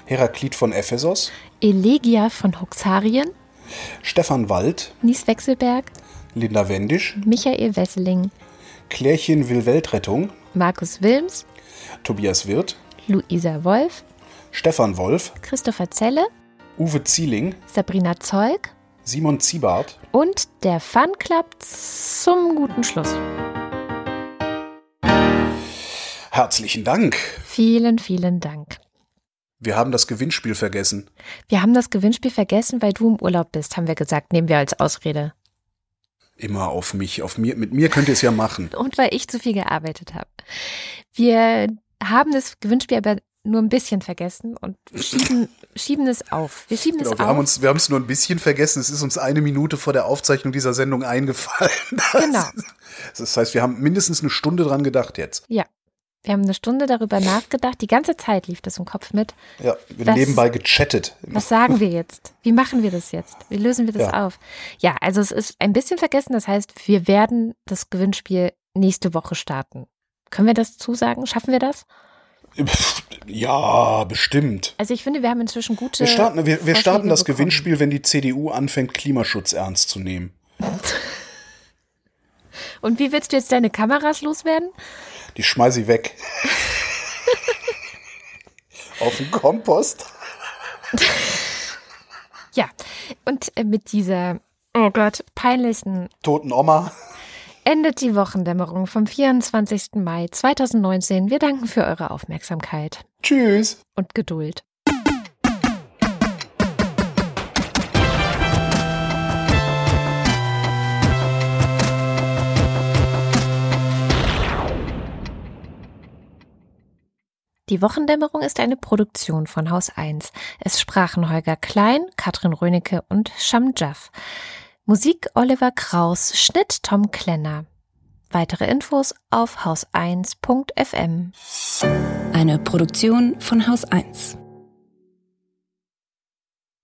Heraklit von Ephesos. Elegia von Huxarien, Stefan Wald. Nies Wechselberg, Linda Wendisch. Michael Wesseling, Klärchen will Weltrettung. Markus Wilms, Tobias Wirth. Luisa Wolf, Stefan Wolf. Christopher Zelle, Uwe Zieling. Sabrina Zeug Simon Ziebart. und der Fun Club zum guten Schluss. Herzlichen Dank. Vielen, vielen Dank. Wir haben das Gewinnspiel vergessen. Wir haben das Gewinnspiel vergessen, weil du im Urlaub bist, haben wir gesagt, nehmen wir als Ausrede. Immer auf mich, auf mir. Mit mir könnt ihr es ja machen. Und weil ich zu viel gearbeitet habe. Wir haben das Gewinnspiel aber nur ein bisschen vergessen und schieben, schieben es auf. Wir schieben Genau, es wir auf. haben uns, wir haben es nur ein bisschen vergessen. Es ist uns eine Minute vor der Aufzeichnung dieser Sendung eingefallen. Genau. Das heißt, wir haben mindestens eine Stunde dran gedacht jetzt. ja. Wir haben eine Stunde darüber nachgedacht. Die ganze Zeit lief das im Kopf mit. Ja, wir Was- nebenbei gechattet. Was sagen wir jetzt? Wie machen wir das jetzt? Wie lösen wir das Ja. auf? Ja, also es ist ein bisschen vergessen. Das heißt, wir werden das Gewinnspiel nächste Woche starten. Können wir das zusagen? Schaffen wir das? Ja, bestimmt. Also ich finde, wir haben inzwischen gute. Wir starten, wir, wir starten das bekommen. Gewinnspiel, wenn die CDU anfängt, Klimaschutz ernst zu nehmen. Und wie willst du jetzt deine Kameras loswerden? Die schmeiße ich weg. Auf den Kompost. Ja. Und äh, mit dieser, oh Gott, peinlichen Toten Oma. endet die Wochendämmerung vom 24. Mai 2019. Wir danken für eure Aufmerksamkeit Tschüss. und Geduld. Die Wochendämmerung ist eine Produktion von Haus 1. Es sprachen Holger Klein, Katrin Rönecke und Sham Jaff. Musik Oliver Kraus, Schnitt Tom Klenner. Weitere Infos auf haus1.fm. Eine Produktion von Haus 1.